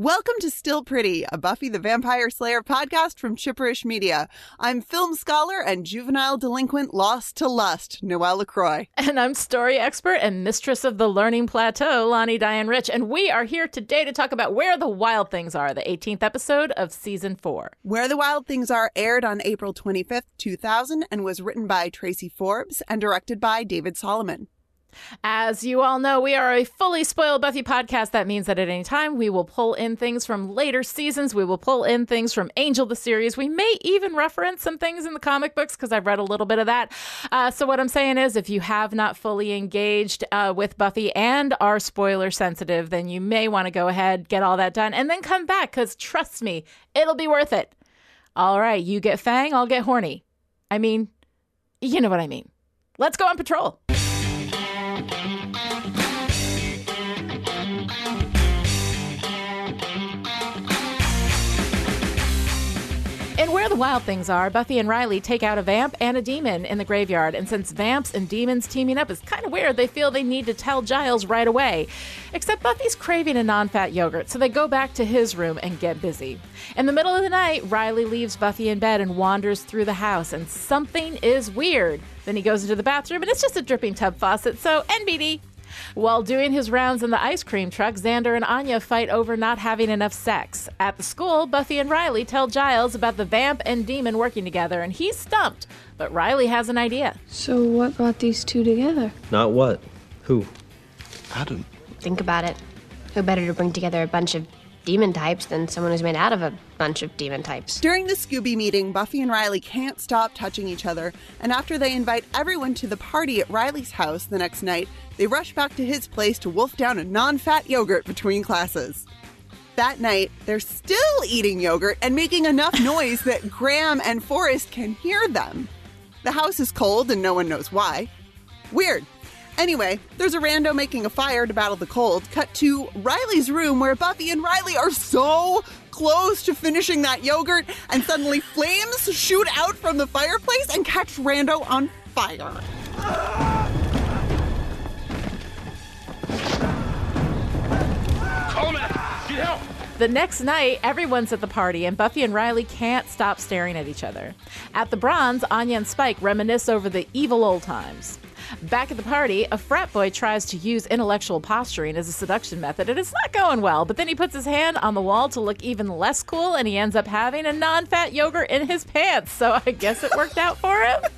Welcome to Still Pretty, a Buffy the Vampire Slayer podcast from Chipperish Media. I'm film scholar and juvenile delinquent lost to lust, Noelle LaCroix. And I'm story expert and mistress of the learning plateau, Lonnie Diane Rich. And we are here today to talk about Where the Wild Things Are, the 18th episode of season four. Where the Wild Things Are aired on April 25th, 2000, and was written by Tracy Forbes and directed by David Solomon. As you all know, we are a fully spoiled Buffy podcast. That means that at any time we will pull in things from later seasons. We will pull in things from Angel the series. We may even reference some things in the comic books because I've read a little bit of that. Uh, so, what I'm saying is, if you have not fully engaged uh, with Buffy and are spoiler sensitive, then you may want to go ahead, get all that done, and then come back because trust me, it'll be worth it. All right, you get Fang, I'll get horny. I mean, you know what I mean. Let's go on patrol. The wild things are, Buffy and Riley take out a vamp and a demon in the graveyard. And since vamps and demons teaming up is kind of weird, they feel they need to tell Giles right away. Except Buffy's craving a non fat yogurt, so they go back to his room and get busy. In the middle of the night, Riley leaves Buffy in bed and wanders through the house, and something is weird. Then he goes into the bathroom, and it's just a dripping tub faucet, so NBD. While doing his rounds in the ice cream truck, Xander and Anya fight over not having enough sex. At the school, Buffy and Riley tell Giles about the vamp and demon working together, and he's stumped. But Riley has an idea. So, what brought these two together? Not what? Who? Adam. Think about it. Who better to bring together a bunch of demon types than someone who's made out of a bunch of demon types? During the Scooby meeting, Buffy and Riley can't stop touching each other, and after they invite everyone to the party at Riley's house the next night, they rush back to his place to wolf down a non fat yogurt between classes. That night, they're still eating yogurt and making enough noise that Graham and Forrest can hear them. The house is cold and no one knows why. Weird. Anyway, there's a rando making a fire to battle the cold. Cut to Riley's room where Buffy and Riley are so close to finishing that yogurt, and suddenly flames shoot out from the fireplace and catch Rando on fire. The next night, everyone's at the party, and Buffy and Riley can't stop staring at each other. At the Bronze, Anya and Spike reminisce over the evil old times. Back at the party, a frat boy tries to use intellectual posturing as a seduction method, and it's not going well. But then he puts his hand on the wall to look even less cool, and he ends up having a non fat yogurt in his pants. So I guess it worked out for him.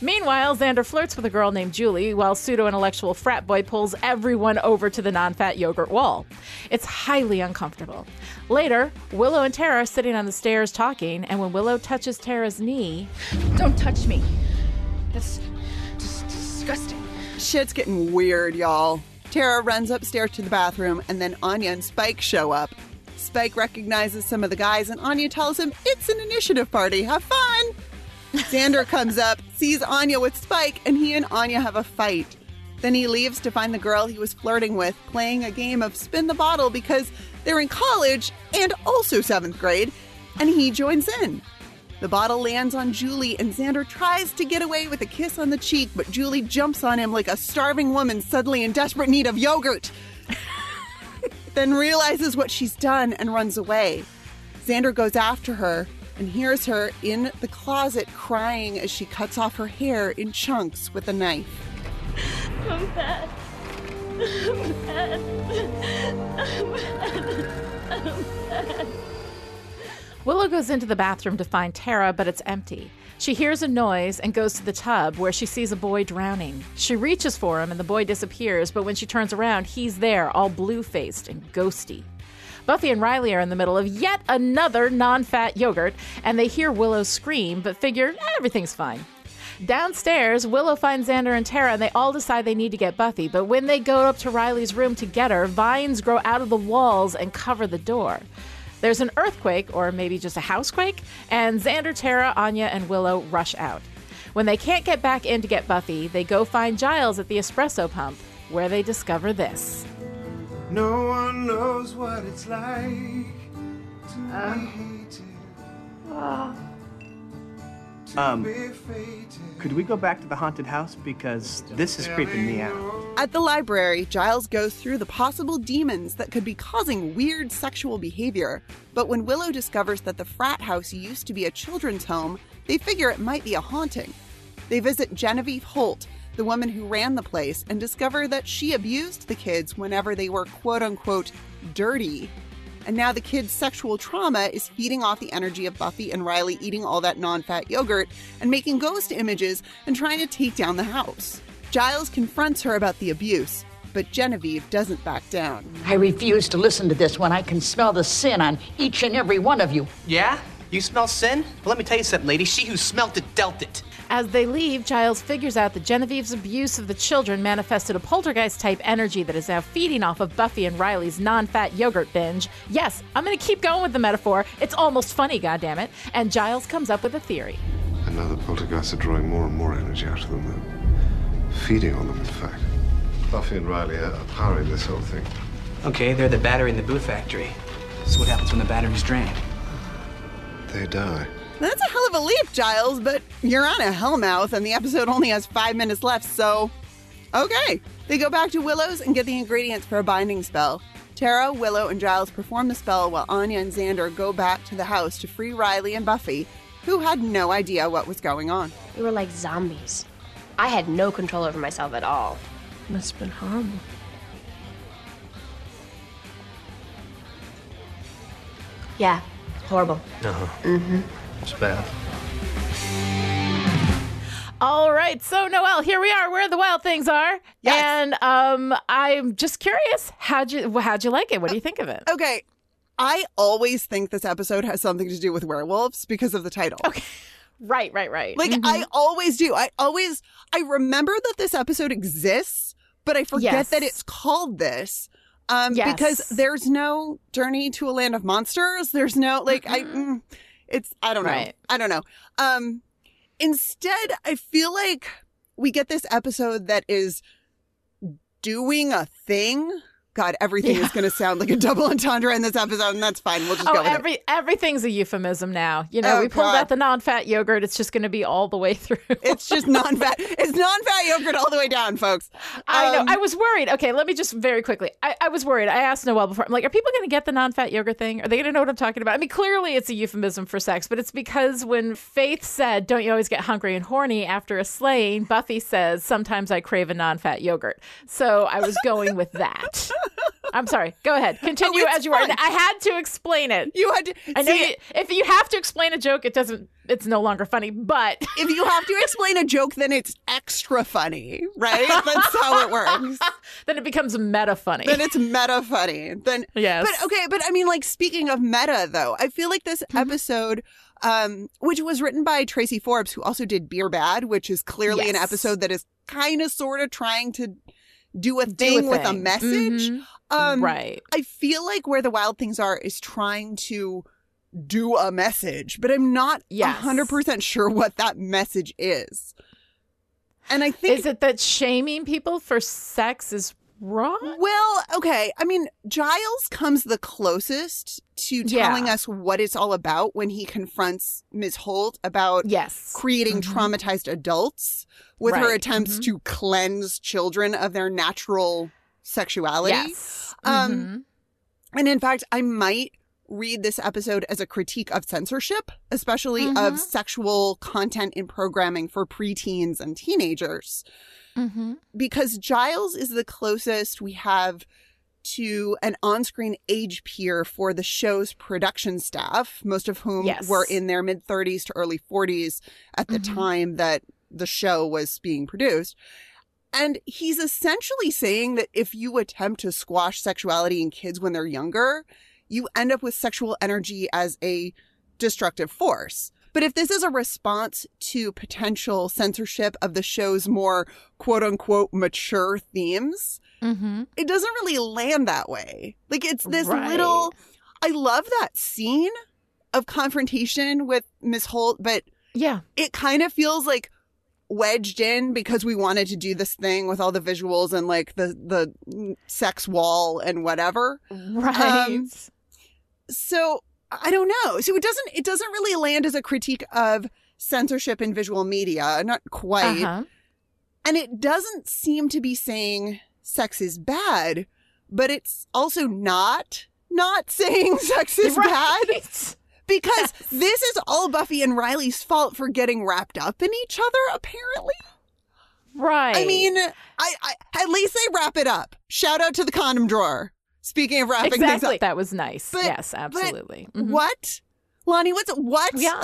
Meanwhile, Xander flirts with a girl named Julie while pseudo intellectual frat boy pulls everyone over to the non fat yogurt wall. It's highly uncomfortable. Later, Willow and Tara are sitting on the stairs talking, and when Willow touches Tara's knee, Don't touch me. That's disgusting. Shit's getting weird, y'all. Tara runs upstairs to the bathroom, and then Anya and Spike show up. Spike recognizes some of the guys, and Anya tells him it's an initiative party. Have fun! Xander comes up, sees Anya with Spike, and he and Anya have a fight. Then he leaves to find the girl he was flirting with playing a game of spin the bottle because they're in college and also seventh grade, and he joins in. The bottle lands on Julie, and Xander tries to get away with a kiss on the cheek, but Julie jumps on him like a starving woman suddenly in desperate need of yogurt. then realizes what she's done and runs away. Xander goes after her and hears her in the closet crying as she cuts off her hair in chunks with a knife. I'm bad. I'm bad. I'm bad. I'm bad. Willow goes into the bathroom to find Tara, but it's empty. She hears a noise and goes to the tub where she sees a boy drowning. She reaches for him and the boy disappears, but when she turns around, he's there, all blue faced and ghosty. Buffy and Riley are in the middle of yet another non fat yogurt, and they hear Willow scream, but figure eh, everything's fine. Downstairs, Willow finds Xander and Tara, and they all decide they need to get Buffy. But when they go up to Riley's room to get her, vines grow out of the walls and cover the door. There's an earthquake, or maybe just a housequake, and Xander, Tara, Anya, and Willow rush out. When they can't get back in to get Buffy, they go find Giles at the espresso pump, where they discover this. No one knows what it's like to be ah. hated. Ah. Um, could we go back to the haunted house? Because this is creeping me out. At the library, Giles goes through the possible demons that could be causing weird sexual behavior. But when Willow discovers that the frat house used to be a children's home, they figure it might be a haunting. They visit Genevieve Holt, the woman who ran the place, and discover that she abused the kids whenever they were quote unquote dirty. And now the kids' sexual trauma is feeding off the energy of Buffy and Riley eating all that non fat yogurt and making ghost images and trying to take down the house. Giles confronts her about the abuse, but Genevieve doesn't back down. I refuse to listen to this when I can smell the sin on each and every one of you. Yeah? You smell sin? Well, let me tell you something, lady. She who smelt it dealt it. As they leave, Giles figures out that Genevieve's abuse of the children manifested a poltergeist type energy that is now feeding off of Buffy and Riley's non fat yogurt binge. Yes, I'm going to keep going with the metaphor. It's almost funny, goddammit. And Giles comes up with a theory. And now the poltergeists are drawing more and more energy out of them. They're feeding on them, in fact. Buffy and Riley are powering this whole thing. Okay, they're the battery in the boot factory. So what happens when the battery's drained? They die. That's a hell of a leap, Giles, but you're on a hellmouth and the episode only has five minutes left, so. Okay. They go back to Willow's and get the ingredients for a binding spell. Tara, Willow, and Giles perform the spell while Anya and Xander go back to the house to free Riley and Buffy, who had no idea what was going on. We were like zombies. I had no control over myself at all. Must have been horrible. Yeah, horrible. Uh-huh. Mm-hmm. It's bad. All right, so Noelle, here we are where the wild things are. Yes. And um I'm just curious, how'd you how'd you like it? What do you think of it? Okay. I always think this episode has something to do with werewolves because of the title. Okay. Right, right, right. Like Mhm. I always do. I always I remember that this episode exists, but I forget Yes. that it's called this. Um Yes. because there's no journey to a land of monsters. There's no like I mm, it's I don't know. Right. I don't know. Um instead I feel like we get this episode that is doing a thing. God, everything Yeah. is going to sound like a double entendre in this episode, and that's fine. We'll just Oh, go with it. every everything's a euphemism now. You know, Oh, we pulled God. out the non-fat yogurt. It's just going to be all the way through. It's just non-fat. It's non-fat yogurt all the way down, folks. I know. Um, I was worried. Okay, let me just very quickly. I, I was worried. I asked Noelle before. I'm like, are people going to get the non-fat yogurt thing? Are they going to know what I'm talking about? I mean, clearly it's a euphemism for sex, but it's because when Faith said, "Don't you always get hungry and horny after a slaying?" Buffy says, "Sometimes I crave a non-fat yogurt." So I was going with that. I'm sorry. Go ahead. Continue Oh, as you were. fine. I had to explain it. You had to. I know see, you, if you have to explain a joke, it doesn't. It's no longer funny. But if you have to explain a joke, then it's extra funny, right? That's how it works. then it becomes meta funny. Then it's meta funny. Then Yes. But okay, but I mean, like speaking of meta, though, I feel like this Mm-hmm. episode, um, which was written by Tracy Forbes, who also did Beer Bad, which is clearly an episode that is kind of sort of trying to do a Do thing with a thing. message. Mhm. Um, right. I feel like where the wild things are is trying to do a message, but I'm not a Yes. hundred percent sure what that message is. And I think Is it that shaming people for sex is wrong? well, okay. I mean, Giles comes the closest to Yeah. telling us what it's all about when he confronts Ms. Holt about Yes. creating Mhm. traumatized adults with her Right. attempts Mhm. to cleanse children of their natural sexuality. Yes. Um, Mhm. And in fact, I might read this episode as a critique of censorship, especially of sexual content in programming for preteens and teenagers, Mhm. because Giles is the closest we have to an on screen age peer for the show's production staff, most of whom Yes. were in their mid 30s to early 40s at the Mhm. time that the show was being produced. And he's essentially saying that if you attempt to squash sexuality in kids when they're younger, you end up with sexual energy as a destructive force. But if this is a response to potential censorship of the show's more quote unquote mature themes, Mhm. it doesn't really land that way. Like it's this Right. little I love that scene of confrontation with Miss Holt, but Yeah. it kind of feels like wedged in because we wanted to do this thing with all the visuals and like the the sex wall and whatever. Right. Um, So I don't know. So it doesn't it doesn't really land as a critique of censorship in visual media, not quite. Uh-huh. And it doesn't seem to be saying sex is bad, but it's also not not saying sex is bad Right. because this is all Buffy and Riley's fault for getting wrapped up in each other apparently. Right. I mean, I, I at least they wrap it up. Shout out to the condom drawer. Speaking of wrapping things up. That was nice. But- yes, absolutely. Mhm. What? Lonnie, what's what? Yeah.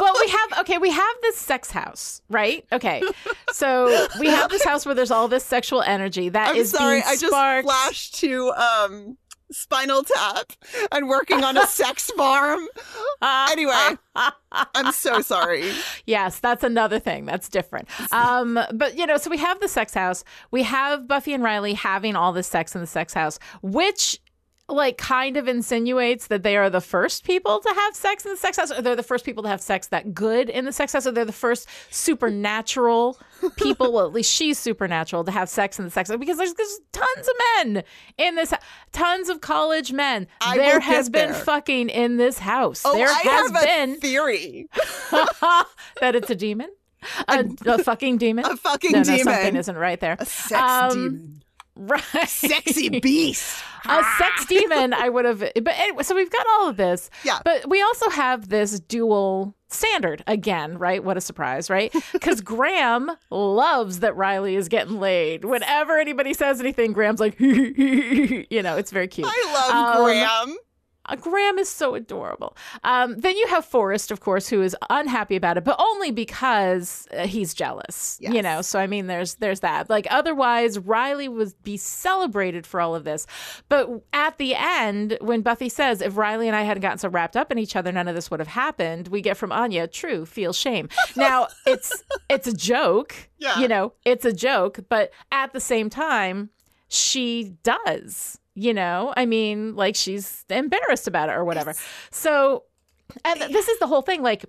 well, we have okay, we have this sex house, right? Okay. So we have this house where there's all this sexual energy that I'm is sorry, being I just sparked. flashed to um Spinal Tap and working on a sex farm. Anyway, I'm so sorry. Yes, that's another thing. That's different. Um, but you know, so we have the sex house. We have Buffy and Riley having all this sex in the sex house, which like kind of insinuates that they are the first people to have sex in the sex house, or they're the first people to have sex that good in the sex house, or they're the first supernatural people. well, at least she's supernatural to have sex in the sex house because there's, there's tons of men in this, tons of college men. I there has been there. fucking in this house. Oh, there I has been theory. that it's a demon? A, a fucking demon? A fucking no, no, demon. Something isn't right there. A sex Um, demon. Right. Sexy beast. a sex demon, I would have. But anyway, so we've got all of this. Yeah. But we also have this dual standard again, right? What a surprise, right? Because Graham loves that Riley is getting laid. Whenever anybody says anything, Graham's like, you know, it's very cute. I love Um, Graham. Uh, Graham is so adorable. Um, then you have Forrest, of course, who is unhappy about it, but only because uh, he's jealous. You know, so I mean, there's there's that. Like otherwise, Riley would be celebrated for all of this. But at the end, when Buffy says, "If Riley and I hadn't gotten so wrapped up in each other, none of this would have happened," we get from Anya, "True, feel shame." Now it's it's a joke. Yeah. You know, it's a joke, but at the same time, she does. You know, I mean, like she's embarrassed about it or whatever. So, and th- this is the whole thing. Like,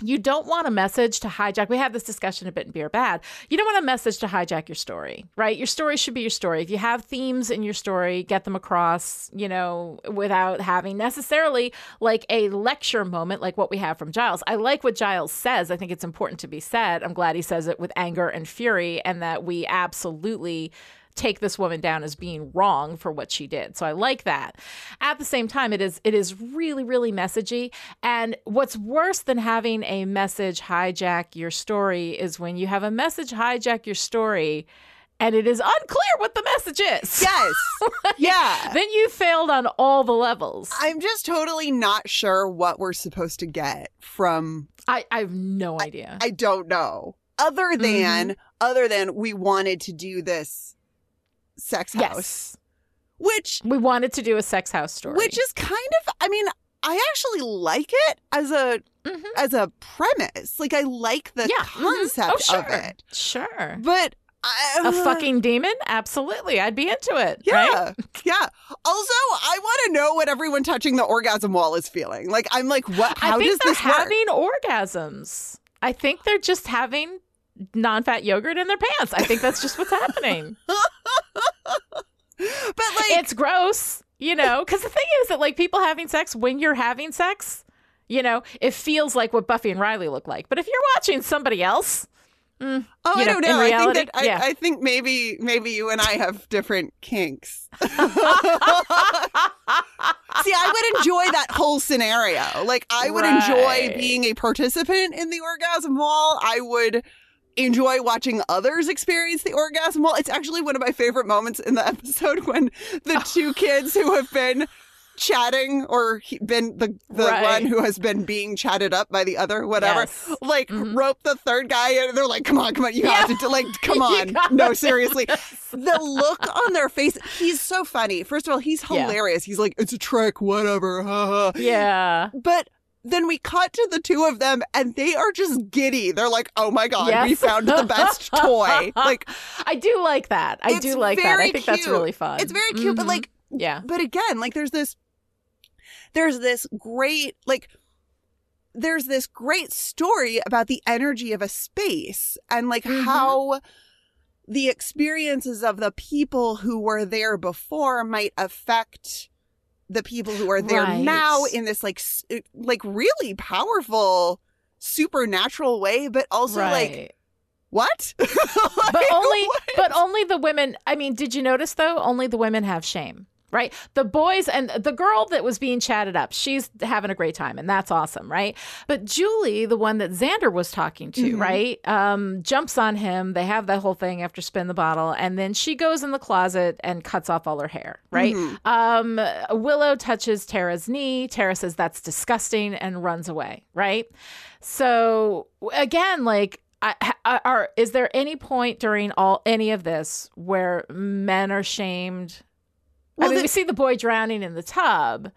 you don't want a message to hijack. We had this discussion a bit in Beer Bad. You don't want a message to hijack your story, right? Your story should be your story. If you have themes in your story, get them across, you know, without having necessarily like a lecture moment like what we have from Giles. I like what Giles says. I think it's important to be said. I'm glad he says it with anger and fury and that we absolutely take this woman down as being wrong for what she did. So I like that. At the same time it is it is really really messagey and what's worse than having a message hijack your story is when you have a message hijack your story and it is unclear what the message is. Yes. yeah. Then you failed on all the levels. I'm just totally not sure what we're supposed to get from I, I have no idea. I don't know. Other Mm-hmm. than other than we wanted to do this sex house. yes. Which We wanted to do a sex house story. which is kind of I mean, I actually like it as a Mhm. as a premise. Like I like the yeah. mhm. concept oh, sure. of it. Sure. But I, uh, a fucking demon? Absolutely. I'd be into it. Yeah. Right? Yeah. Also, I want to know what everyone touching the orgasm wall is feeling. Like I'm like, what how I think does they're this work? having orgasms. I think they're just having non-fat yogurt in their pants. I think that's just what's happening. But like it's gross, you know, because the thing is that like people having sex when you're having sex, you know, it feels like what Buffy and Riley look like. But if you're watching somebody else, mm, Oh, I know, don't know. I think that I, yeah. I think maybe maybe you and I have different kinks. See, I would enjoy that whole scenario. Like I would enjoy being a participant in the orgasm wall. I would enjoy watching others experience the orgasm Well, It's actually one of my favorite moments in the episode when the two kids who have been chatting or he- been the the Right. one who has been being chatted up by the other whatever Yes. like Mhm. rope the third guy and they're like come on come on you Yeah. have to like come on no seriously the look on their face he's so funny first of all he's Yeah. hilarious he's like it's a trick whatever ha, ha. yeah. but then we cut to the two of them and they are just giddy they're like oh my god we found the best toy like I do like that. I do like that. I think that's really fun. it's very cute but Mhm. like yeah. but again like there's this there's this great like there's this great story about the energy of a space and like Mhm. how the experiences of the people who were there before might affect the people who are there Right. now in this like uh, like really powerful supernatural way, but also like Right. what? but only what? but only the women i mean did you notice though only the women have shame right the boys and the girl that was being chatted up she's having a great time and that's awesome right but julie the one that xander was talking to Mhm. right um jumps on him they have that whole thing after spin the bottle and then she goes in the closet and cuts off all her hair right Mhm. um willow touches tara's knee tara says that's disgusting and runs away right so again like I, I, are is there any point during all any of this where men are shamed Well, i mean the- we see the boy drowning in the tub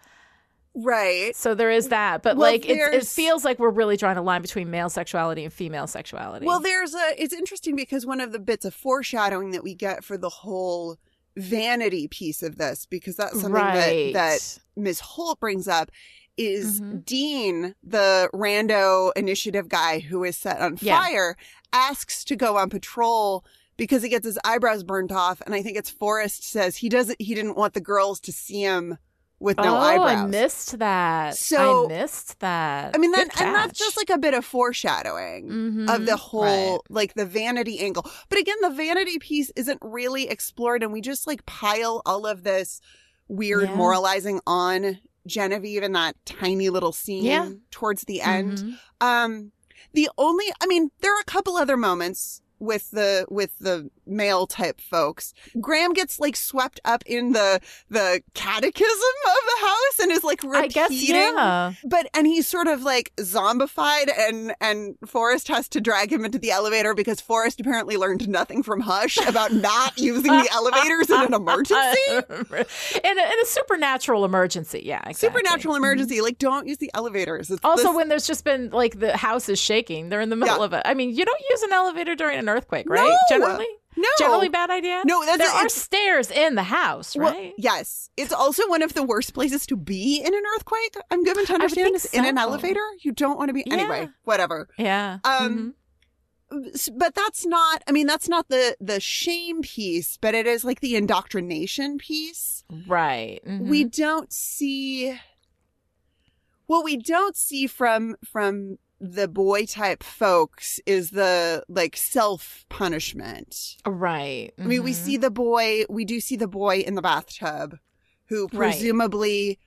right. so there is that but Well, like it, it feels like we're really drawing a line between male sexuality and female sexuality Well, there's a. It's interesting because one of the bits of foreshadowing that we get for the whole vanity piece of this, because that's something right that that Ms. Holt brings up, is Mhm. Dean, the rando initiative guy who is set on Yeah. fire, asks to go on patrol because he gets his eyebrows burnt off, and I think it's Forrest says he doesn't. He didn't want the girls to see him with no oh eyebrows. i missed that So- i missed that I mean, that, and that's just like a bit of foreshadowing of Mhm. the whole, Right. like the vanity angle. But again, the vanity piece isn't really explored, and we just like pile all of this weird Yeah. moralizing on Genevieve in that tiny little scene Yeah. towards the end. Mhm. Um, the only, I mean, there are a couple other moments with the with the male type folks. Graham gets like swept up in the the catechism of the house and is like repeating i guess yeah but and he's sort of like zombified and and Forrest has to drag him into the elevator because Forrest apparently learned nothing from Hush about not using the elevators in an emergency. in, a, in a supernatural emergency yeah exactly. Supernatural mm-hmm. emergency. Like don't use the elevators. It's Also, this- when there's just been like the house is shaking, they're in the middle Yeah. of it. I mean, you don't use an elevator during an earthquake, right? No! Generally, no generally bad idea. No, that's there are stairs in the house, Well, right? yes. It's also one of the worst places to be in an earthquake. I'm given to understand is in an elevator. You don't want to be anyway. Whatever. yeah. Um, s- but that's not. I mean, that's not the the shame piece, but it is like the indoctrination piece. Right. We mhm. don't see. What we don't see from from the boy type folks is the like self punishment. right. I mean, we mhm. see the boy, we do see the boy in the bathtub who Right. presumably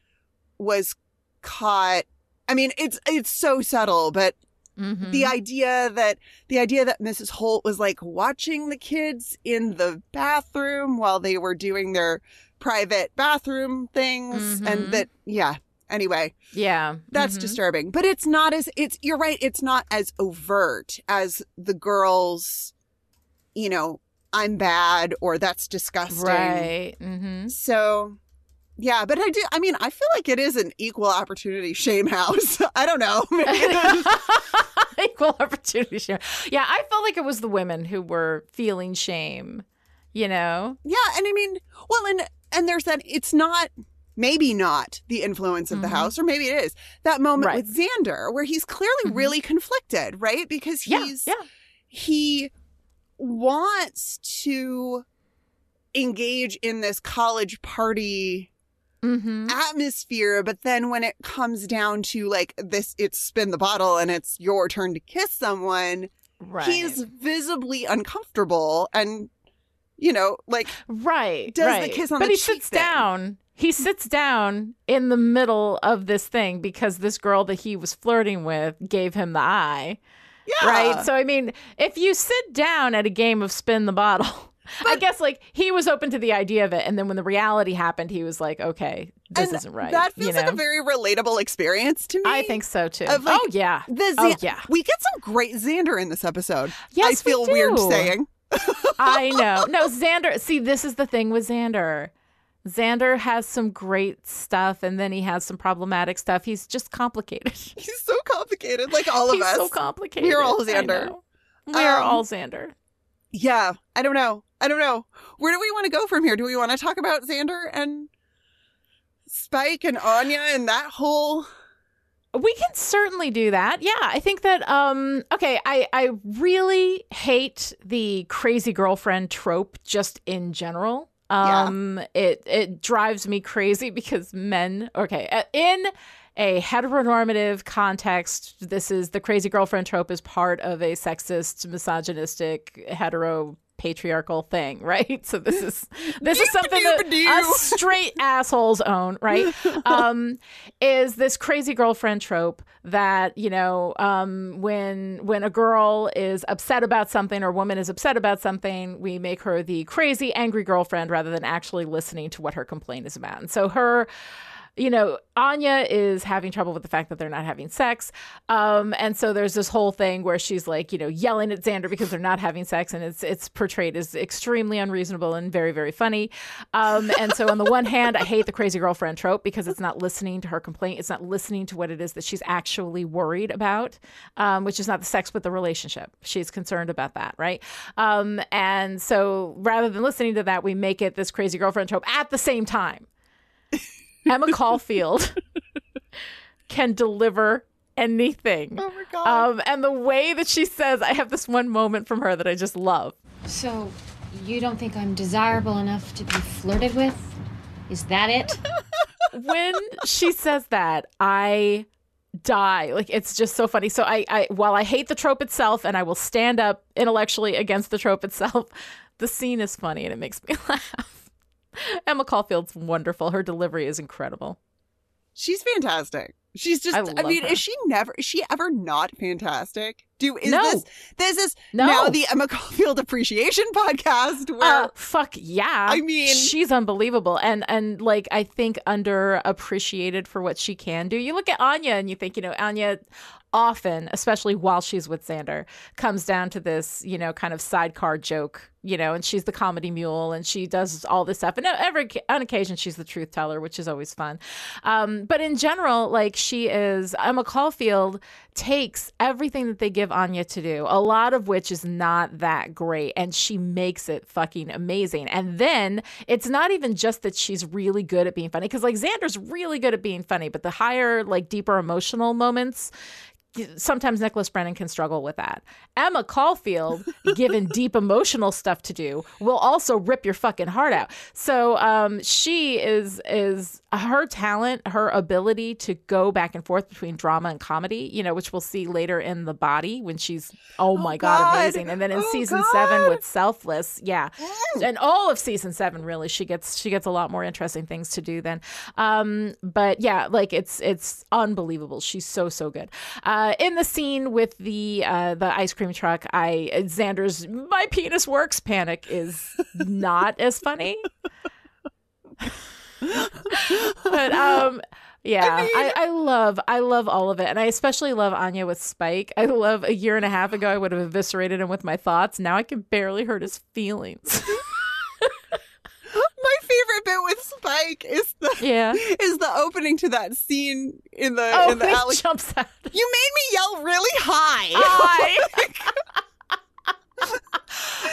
was caught. I mean, it's it's so subtle, but Mhm. the idea that the idea that Mrs. Holt was like watching the kids in the bathroom while they were doing their private bathroom things Mhm. and that yeah, anyway, yeah, that's mhm. disturbing. But it's not as it's you're right, it's not as overt as the girls, you know, I'm bad or that's disgusting. right. Mm-hmm. So yeah, but I do I mean, I feel like it is an equal opportunity shame house. I don't know. Equal opportunity shame. Yeah, I felt like it was the women who were feeling shame. You know, yeah, and I mean, well and and there's that it's not maybe not the influence of the Mhm. house or maybe it is. That moment Right. with Xander where he's clearly Mhm. really conflicted, right? Because he's yeah. he wants to engage in this college party Mm-hmm. atmosphere but then when it comes down to like this it's spin the bottle and it's your turn to kiss someone Right. he's visibly uncomfortable and you know like right. does the kiss on but the he cheek sits thing. down. He sits down in the middle of this thing because this girl that he was flirting with gave him the eye. yeah Right. So I mean, if you sit down at a game of spin the bottle, I guess like he was open to the idea of it, and then when the reality happened, he was like, "Okay, this isn't right." that you feels know? like a very relatable experience to me I think so too. like, oh yeah. the oh yeah. we get some great xander in this episode Yes, i we feel weird saying I know. No, Xander. See, this is the thing with Xander. Xander has some great stuff, and then he has some problematic stuff. He's just complicated. he's so complicated like all of He's us so complicated. We're all Xander. We're Um, all Xander. Yeah, I don't know. I don't know. Where do we want to go from here? Do we want to talk about Xander and Spike and Anya and that whole? We can certainly do that. Yeah, I think that um okay, I I really hate the crazy girlfriend trope just in general. Yeah. Um, it it drives me crazy because men. Okay, in a heteronormative context, this is the crazy girlfriend trope is part of a sexist, misogynistic, hetero patriarchal thing, right? So this is this is something that us straight assholes own, right? Um, is this crazy girlfriend trope that you know um, when when a girl is upset about something or a woman is upset about something, we make her the crazy angry girlfriend rather than actually listening to what her complaint is about. And so her you know, Anya is having trouble with the fact that they're not having sex. Um, and so there's this whole thing where she's like, you know, yelling at Xander because they're not having sex, and it's it's portrayed as extremely unreasonable and very, very funny. Um, and so on the one hand, I hate the crazy girlfriend trope because it's not listening to her complaint. It's not listening to what it is that she's actually worried about, um, which is not the sex but the relationship. She's concerned about that, right? Um, and so rather than listening to that, we make it this crazy girlfriend trope at the same time. Emma Caulfield can deliver anything. Oh my god. Um, and the way that she says, I have this one moment from her that I just love. So, you don't think I'm desirable enough to be flirted with? Is that it? when she says that, I die. Like it's just so funny. So I, I while I hate the trope itself and I will stand up intellectually against the trope itself, the scene is funny and it makes me laugh. Emma Caulfield's wonderful. Her delivery is incredible. She's fantastic. She's just I I, mean, her. is she never is she ever not fantastic? Do is No. this this is No. now the Emma Caulfield appreciation podcast where Uh, fuck yeah. I mean- she's unbelievable and and like I think underappreciated for what she can do. You look at Anya and you think, you know, Anya often, especially while she's with Xander, comes down to this, you know, kind of sidecar joke, you know, and she's the comedy mule and she does all this stuff. And every on occasion she's the truth teller, which is always fun. Um, but in general, like she is Emma Caulfield takes everything that they give Anya to do, a lot of which is not that great, and she makes it fucking amazing. And then it's not even just that she's really good at being funny, because like Xander's really good at being funny, but the higher, like deeper emotional moments, sometimes Nicholas Brendon can struggle with that. Emma Caulfield, given deep emotional stuff to do, will also rip your fucking heart out. So um, she is is her talent, her ability to go back and forth between drama and comedy, you know, which we'll see later in the body when she's oh my god, God. amazing. And then in Oh, season God. seven with Selfless, yeah, and all of season seven really, she gets she gets a lot more interesting things to do then. Um, but yeah, like it's it's unbelievable. She's so so good. Uh, in the scene with the uh, the ice cream truck, I Xander's my penis works panic is not as funny. but um yeah I, I, love i love all of it. And i especially love anya with spike. I love a year and a half ago i would have eviscerated him with my thoughts. Now i can barely hurt his feelings bit with Spike is the Yeah. is the opening to that scene in the oh in the he alley. jumps out You made me yell really high. I,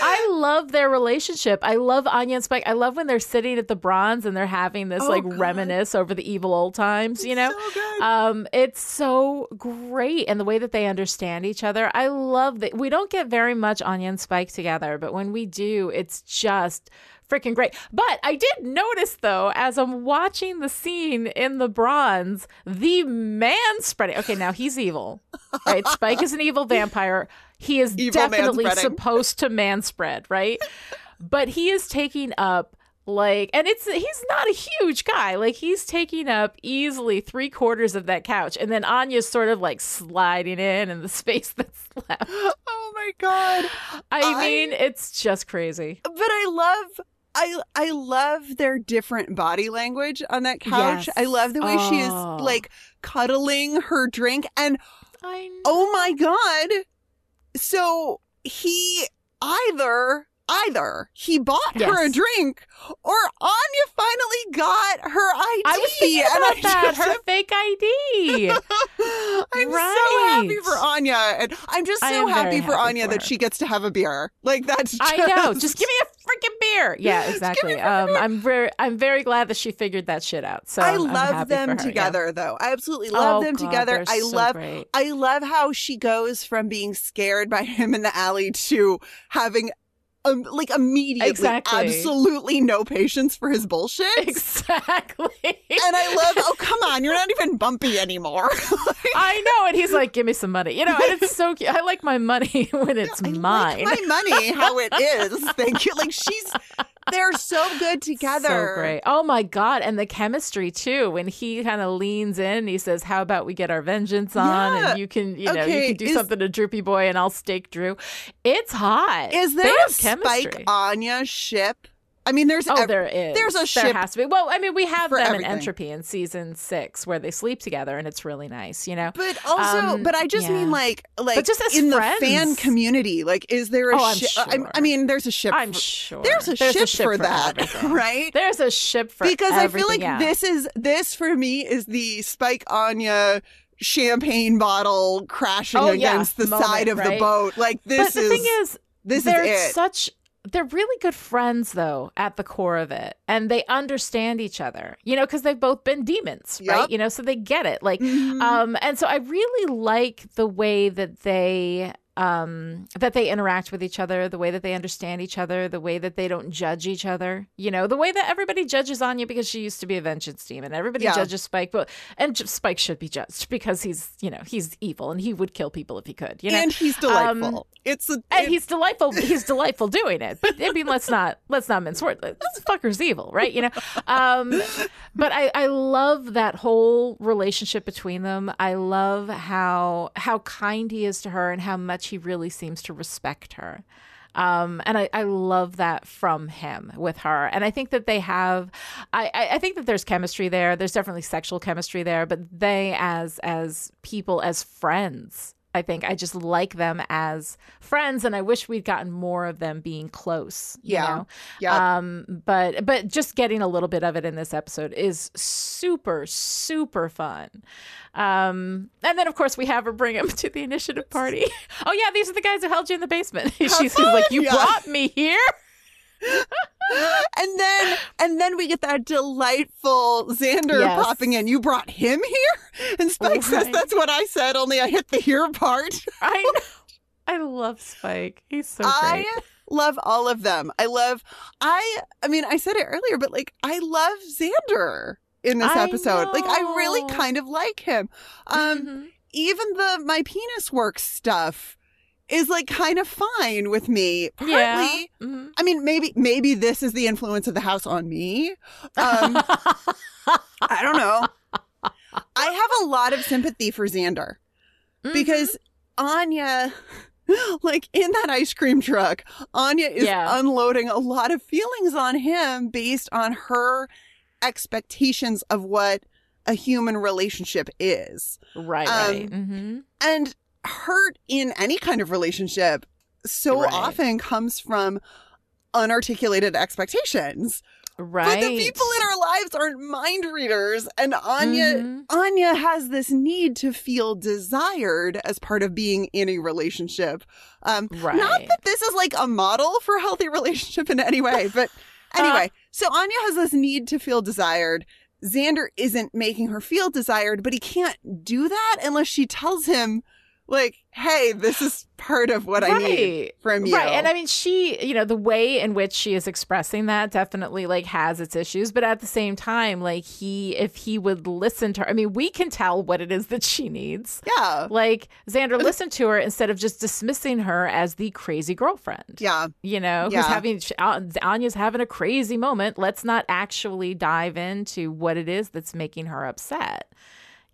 I love their relationship. I love Anya and Spike. I love when they're sitting at the bronze and they're having this Oh, like God. reminisce over the evil old times, you know? so. Um, it's so great and the way that they understand each other. I love that we don't get very much Anya and Spike together, but when we do, it's just freaking great. But I did notice though, as I'm watching the scene in the bronze, the man spreading. Okay, now he's evil, right? Spike is an evil vampire. He is Evil definitely supposed to man spread, right? but he is taking up like and it's he's not a huge guy like he's taking up easily three quarters of that couch and then anya's sort of like sliding in in the space that's left oh my god. i, I- mean it's just crazy But I love I I love their different body language on that couch. Yes. I love the way she Oh. is like cuddling her drink and i know. oh my god. So he either either he bought her a drink or Anya finally got her ID. i was thinking and about I that just- her fake id I'm so happy for Anya, and I'm just so happy for happy Anya for that she gets to have a beer. Like that's. I know. Just give me a freaking beer. Yeah, exactly. Um, I'm very, I'm very glad that she figured that shit out. So I I'm- I'm love them for her, yeah. together, though. I absolutely love Oh, them God, together. I so love. great. I love how she goes from being scared by him in the alley to having um, like immediately Exactly. absolutely no patience for his bullshit. Exactly. And I love, oh come on, you're not even bumpy anymore. I know, and he's like, "Give me some money," you know, and it's so cute. I like my money when it's mine. my money how it is. Thank you. Like she's they're so good together. So great. Oh my God. And the chemistry too. When he kind of leans in and he says, How about we get our vengeance on? Yeah. And you can, you know, Okay, you can do is- something to Droopy Boy and I'll stake Drew. It's hot. Is They there a have chemistry. Spike Anya ship? I mean, there's Oh, ev- there is. There's a ship. There has to be. Well, I mean, we have them everything. in Entropy in season six where they sleep together and it's really nice, you know? But also, Um, but I just yeah. mean like, like just in friends. the fan community, like, is there a Oh, ship? I, sure. I mean, there's a ship. I'm for, sure. There's a There's ship, a ship for, for that, everything. right? There's a ship for because I feel like yeah. this is this for me is the Spike Anya champagne bottle crashing Oh, yeah, against the moment, side of the boat. Like this but the is thing is, this is it. such they're really good friends though at the core of it and they understand each other you know because they've both been demons Yup. right you know so they get it like Mhm. um and so i really like the way that they um that they interact with each other the way that they understand each other the way that they don't judge each other you know the way that everybody judges anya because she used to be a vengeance demon everybody Yeah. judges spike but and spike should be judged because he's you know he's evil and he would kill people if he could you know and he's Um, delightful. it's a, and it- he's delightful. He's delightful doing it. But I mean, let's not let's not mince words. This fucker's evil, right? You know. Um, but I I love that whole relationship between them. I love how how kind he is to her and how much he really seems to respect her. Um, and I, I love that from him with her. And I think that they have, I I think that there's chemistry there. There's definitely sexual chemistry there, but they as, as people, as friends, I think I just like them as friends, and I wish we'd gotten more of them being close. You Yeah. know? Yeah. Um, but but just getting a little bit of it in this episode is super super fun. Um, and then of course we have her bring him to the initiative party. oh yeah, these are the guys who held you in the basement. she's, she's like, you Yeah. brought me here. And then and then we get that delightful Xander Yes. popping in. You brought him here, and Spike says that's what I said. Only I hit the here part. I know. I love Spike. He's so great. I love all of them. I love. I. I mean, I said it earlier, but like, I love Xander in this I episode. Like, I really kind of like him. Um, Mhm. even the my penis work stuff is like kind of fine with me. Partly. Yeah. Mhm. I mean, maybe maybe this is the influence of the house on me. Um, I don't know. I have a lot of sympathy for Xander Mm-hmm. because Anya, like in that ice cream truck, Anya is Yeah. unloading a lot of feelings on him based on her expectations of what a human relationship is. right, um, right. hmm And hurt in any kind of relationship so Right. often comes from unarticulated expectations. Right. But the people in our lives aren't mind readers. And Anya Mhm. Anya has this need to feel desired as part of being in a relationship. Um right. not that this is like a model for a healthy relationship in any way, but anyway, so Anya has this need to feel desired. Xander isn't making her feel desired, but he can't do that unless she tells him like, "Hey, this is part of what I need from you." Right. And I mean, she, you know, the way in which she is expressing that definitely like has its issues. But at the same time, like he, if he would listen to her, I mean, we can tell what it is that she needs. yeah. Like Xander listened to her instead of just dismissing her as the crazy girlfriend. Yeah. You know, Yeah. who's having, uh, Anya's having a crazy moment. Let's not actually dive into what it is that's making her upset.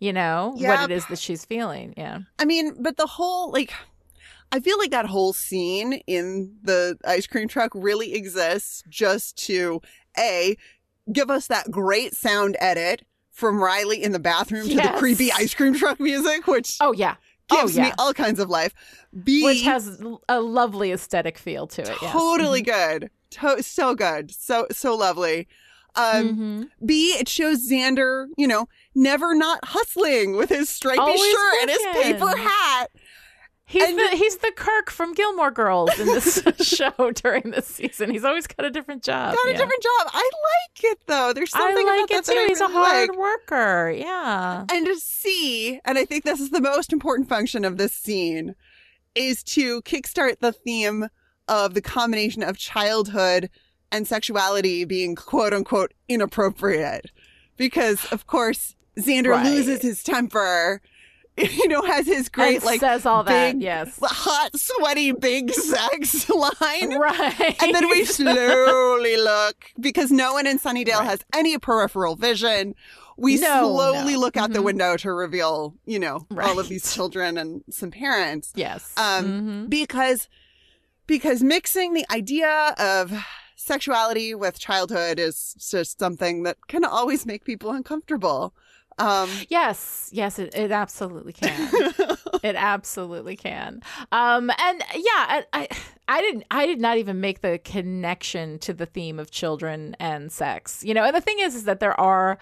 You know, Yeah. what it is that she's feeling. Yeah. I mean, but the whole like I feel like that whole scene in the ice cream truck really exists just to a give us that great sound edit from Riley in the bathroom to the creepy ice cream truck music, which Oh, yeah. Oh, gives yeah. me all kinds of life. B which has a lovely aesthetic feel to it. yes. totally good, to- so good, so so lovely. Um, Mhm. B, it shows Xander, you know, never not hustling with his stripy Always shirt and his paper hat. He's And- the he's the Kirk from Gilmore Girls in this show during this season. He's always got a different job. got a yeah. different job. I like it though. There's I something like about that it that too. I He's a hard like. worker. Yeah. And to see, and I think this is the most important function of this scene, is to kickstart the theme of the combination of childhood and sexuality being quote unquote inappropriate. Because, of course, Xander Right. loses his temper, you know, has his great, And like, says all that, big, yes. hot, sweaty, big sex line. Right. And then we slowly look because no one in Sunnydale has any peripheral vision. We No, slowly no. look out the Mhm. window to reveal, you know, all of these children and some parents. Yes. Um, Mhm. because because mixing the idea of sexuality with childhood is just something that can always make people uncomfortable. Um, Yes, yes, it, it absolutely can. it absolutely can. Um, and yeah, I, I, I didn't, I did not even make the connection to the theme of children and sex. You know, and the thing is, is that there are,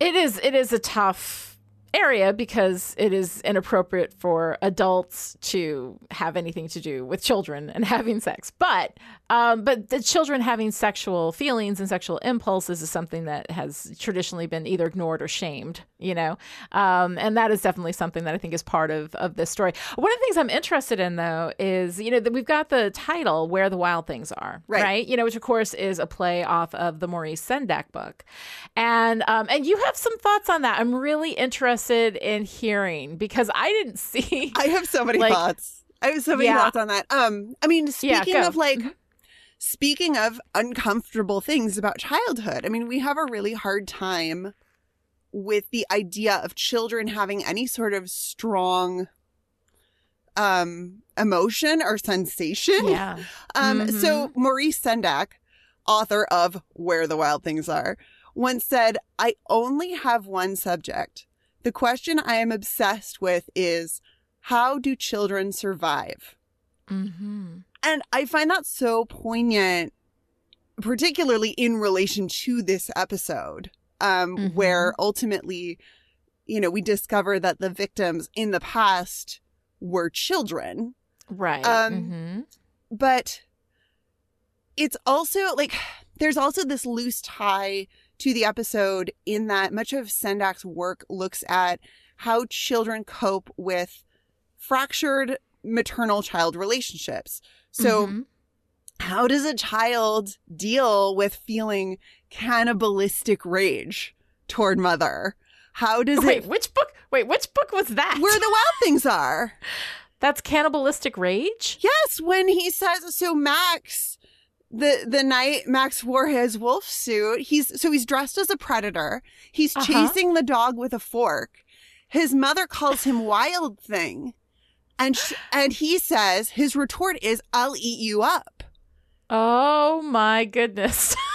it is, it is a tough area because it is inappropriate for adults to have anything to do with children and having sex. But um, but the children having sexual feelings and sexual impulses is something that has traditionally been either ignored or shamed, you know? Um, and that is definitely something that I think is part of, of this story. One of the things I'm interested in, though, is, you know, that we've got the title, Where the Wild Things Are, Right. right? You know, which of course is a play off of the Maurice Sendak book. And, um, and you have some thoughts on that. I'm really interested in hearing because I didn't see. I have so many Like- thoughts. I have so many Yeah. thoughts on that. Um, I mean, speaking go. of like, speaking of uncomfortable things about childhood, I mean, we have a really hard time with the idea of children having any sort of strong um emotion or sensation. Yeah. Um, so Maurice Sendak, author of Where the Wild Things Are, once said, I only have one subject. The question I am obsessed with is how do children survive? Mm-hmm. And I find that so poignant, particularly in relation to this episode, um, Mhm. where ultimately, you know, we discover that the victims in the past were children. Right. Um, mm-hmm. but it's also like there's also this loose tie to the episode in that much of Sendak's work looks at how children cope with fractured maternal child relationships. So Mhm. how does a child deal with feeling cannibalistic rage toward mother? How does it Wait, it which book? Wait, which book was that? where the wild things are? That's cannibalistic rage. Yes, when he says so Max the the night Max wore his wolf suit, he's so he's dressed as a predator. He's Uh-huh. chasing the dog with a fork. His mother calls him wild thing. And sh- and he says his retort is I'll eat you up. Oh my goodness.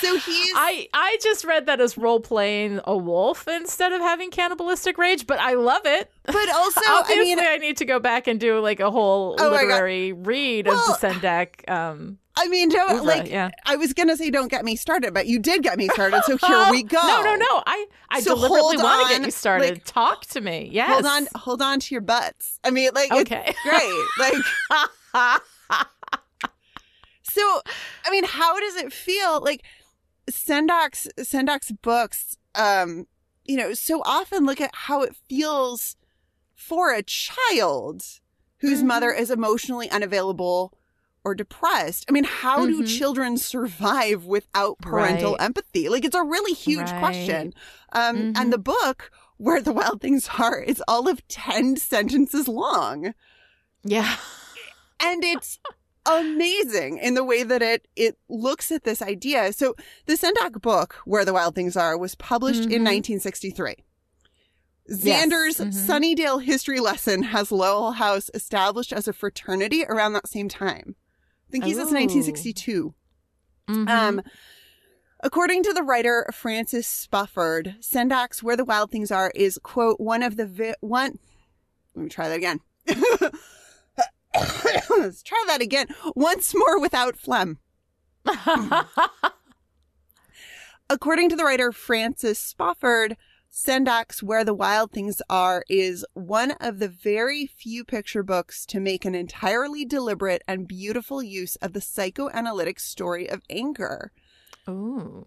So he's I I just read that as role playing a wolf instead of having cannibalistic rage, but I love it. But also, I Obviously, mean I need to go back and do like a whole Oh literary read of Well, the Sendak. Um, I mean, don't like. yeah. I was gonna say, don't get me started, but you did get me started. So here we go. No, no, no. I I So deliberately want to get you started. like- Talk to me. Yes. Hold on, hold on to your butts. I mean, like, Okay. it's great. Like, so, I mean, how does it feel? Like, Sendak's Sendak's books, um, you know, so often look at how it feels for a child whose Mm-hmm. mother is emotionally unavailable or depressed. I mean, how do Mhm. children survive without parental Right. empathy? Like, it's a really huge Right. question. Um, Mhm. And the book, Where the Wild Things Are, is all of 10 sentences long. yeah. And it's amazing in the way that it it looks at this idea. So the Sendak book, Where the Wild Things Are, was published in Mhm. 1963. Yes. Xander's Mhm. Sunnydale history lesson has Lowell House established as a fraternity around that same time. I think he says Ooh. 1962. Mhm. Um, according to the writer Francis Spufford, Sendak's "Where the Wild Things Are" is quote one of the vi- one. Let me try that again. Let's try that again. Once more without phlegm. According to the writer Francis Spufford, Sendak's Where the Wild Things Are is one of the very few picture books to make an entirely deliberate and beautiful use of the psychoanalytic story of anger. Ooh.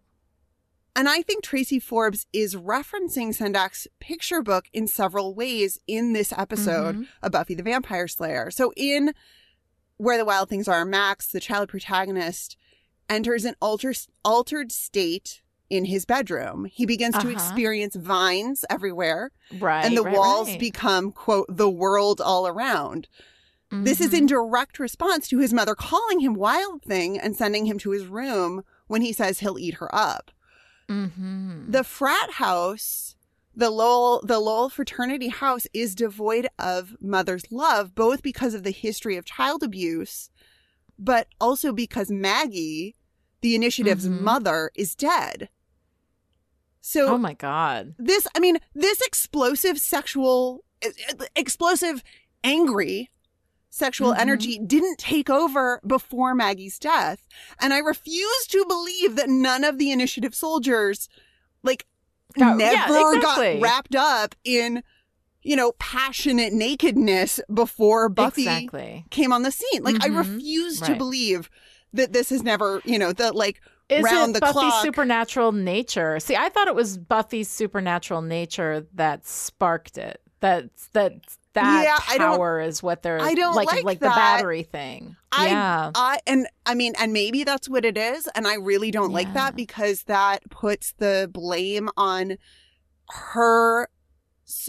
And I think Tracey Forbes is referencing Sendak's picture book in several ways in this episode Mhm. of Buffy the Vampire Slayer. So in Where the Wild Things Are, Max, the child protagonist, enters an alter- altered state in his bedroom. He begins to Uh-huh. experience vines everywhere, Right. and the right, walls right. become, quote, the world all around. This is in direct response to his mother calling him Wild Thing and sending him to his room when he says he'll eat her up. Mhm. The frat house, the Lowell, the Lowell fraternity house is devoid of mother's love, both because of the history of child abuse, but also because Maggie, the initiative's Mhm. mother, is dead. So Oh my god. this, I mean, this explosive sexual, explosive, angry sexual Mhm. energy didn't take over before Maggie's death. And I refuse to believe that none of the initiative soldiers, like, Oh, never yeah, exactly. got wrapped up in, you know, passionate nakedness before Buffy Exactly. came on the scene. Like, I Mhm. refuse to believe that this has never, you know, that like, Is round it the Buffy's clock. supernatural nature? See, I thought it was Buffy's supernatural nature that sparked it. That that that Yeah, power is what they're I don't like like the battery thing. I, yeah. I, and I mean, and maybe that's what it is. And I really don't like that because that puts the blame on her,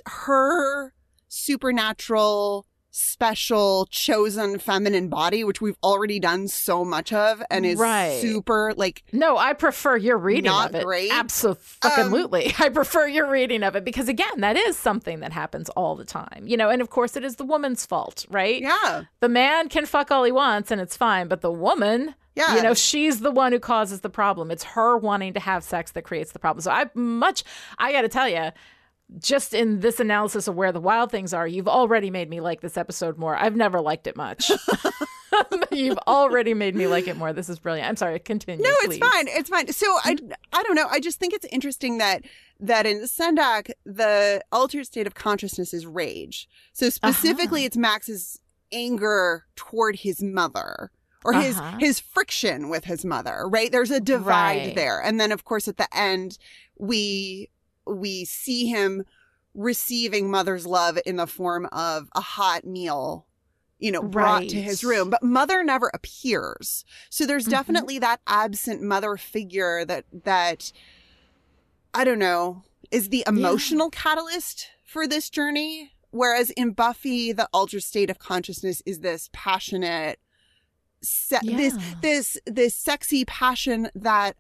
her supernatural, special, chosen feminine body, which we've already done so much of and is Right. super like, No, I prefer your reading Not of it. great. Um, Absolutely. I prefer your reading of it because again, that is something that happens all the time. You know, and of course it is the woman's fault, right? yeah, The man can fuck all he wants and it's fine, but the woman, yeah. you know, she's the one who causes the problem. It's her wanting to have sex that creates the problem. So I much I got to tell you, just in this analysis of where the wild things are, you've already made me like this episode more. I've never liked it much. you've already made me like it more. This is brilliant. I'm sorry, continue. No, it's please. fine. It's fine. So I, I don't know. I just think it's interesting that that in Sendak the altered state of consciousness is rage. So specifically, Uh-huh. it's Max's anger toward his mother or his Uh-huh. his friction with his mother. Right? There's a divide Right. there, and then of course at the end we we see him receiving mother's love in the form of a hot meal you know brought to his room. But mother never appears. So there's Mhm. definitely that absent mother figure that that i don't know is the emotional catalyst for this journey. Whereas in buffy the altered state of consciousness is this passionate se- this this this sexy passion that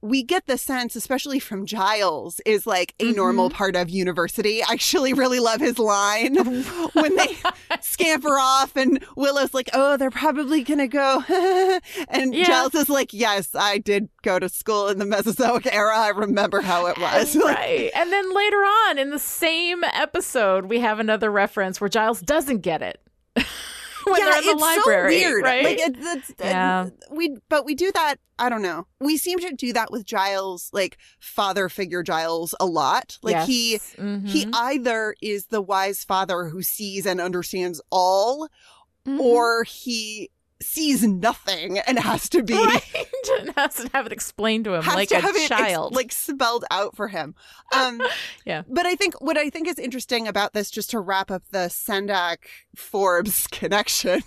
we get the sense, especially from Giles, is like a normal mm-hmm. part of university. I actually really love his line oh. when they scamper off and Willow's like, oh, they're probably going to go. and Yeah. Giles is like, yes, I did go to school in the Mesozoic era. I remember how it was. right. And then later on in the same episode, we have another reference where Giles doesn't get it. when yeah, they're in the it's library. so weird. Right? Like it, it's, Yeah. we but we do that. I don't know. We seem to do that with Giles, like father figure Giles, a lot. Like he Yes. he Mhm. either is the wise father who sees and understands all, Mhm. or he sees nothing and has to be Right. and has to have it explained to him like to a it ex- child. like spelled out for him. Um, Yeah. But I think what I think is interesting about this, just to wrap up the Sendak Forbes connection,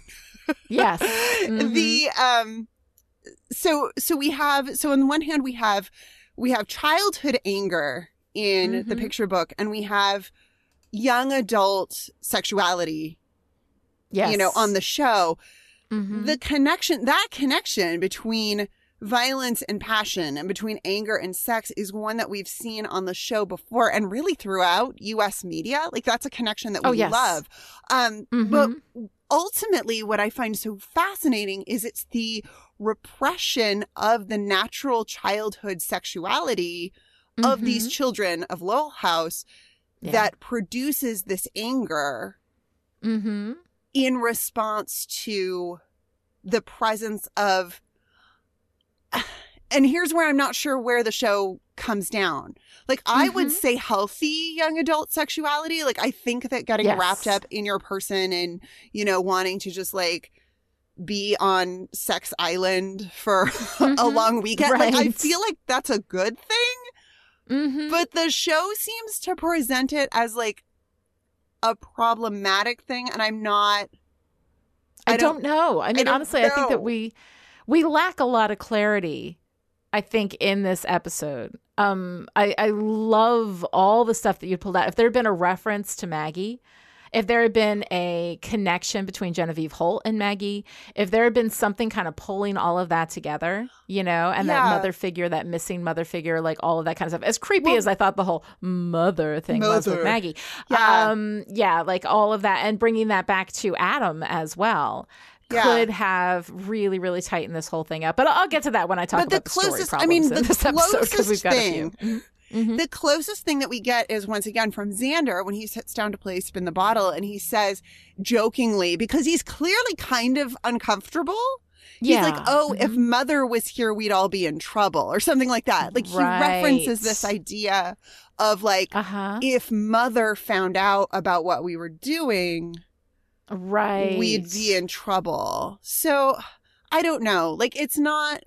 yes. Mhm. the um, so so we have so on the one hand we have we have childhood anger in the Mhm. picture book, and we have young adult sexuality, yes. you know, on the show Mhm. the connection that connection between violence and passion and between anger and sex is one that we've seen on the show before and really throughout US media like that's a connection that we Oh, yes. love um Mhm. but ultimately what I find so fascinating is it's the repression of the natural childhood sexuality of these Mhm. children of Lowell House Yeah. that produces this anger Mhm. In response to the presence of and here's where I'm not sure where the show comes down. Like I would Mhm. say healthy young adult sexuality. Like I think that getting Yes. wrapped up in your person and, you know, wanting to just like be on sex island for a Mhm. long weekend. Like I feel like that's a good thing. Mm-hmm. but the show seems to present it as like a problematic thing, and I'm not. I, I don't, don't- know. I mean, don't honestly, I think that we we lack a lot of clarity. I think in this episode, um, I I love all the stuff that you pulled out. If there had been a reference to Maggie, if there had been a connection between Genevieve Holt and Maggie, if there had been something kind of pulling all of that together, you know, and that mother figure, that missing mother figure, like all of that kind of stuff. As creepy as I thought the whole mother thing was with Maggie, Yeah. um, yeah, like all of that, and bringing that back to Adam as well. Yeah. Could have really, really tightened this whole thing up, but I'll get to that when I talk But the about the, story closest, I mean, in the this episode because closest we've got a few. Mhm. the closest thing that we get is once again from Xander when he sits down to play spin the bottle, and he says jokingly because he's clearly kind of uncomfortable. He's Yeah. like, "Oh, if Mhm. mother was here, we'd all be in trouble," or something like that. Like he references this idea of like, Uh-huh. if mother found out about what we were doing, Right. we'd be in trouble. So I don't know. Like it's not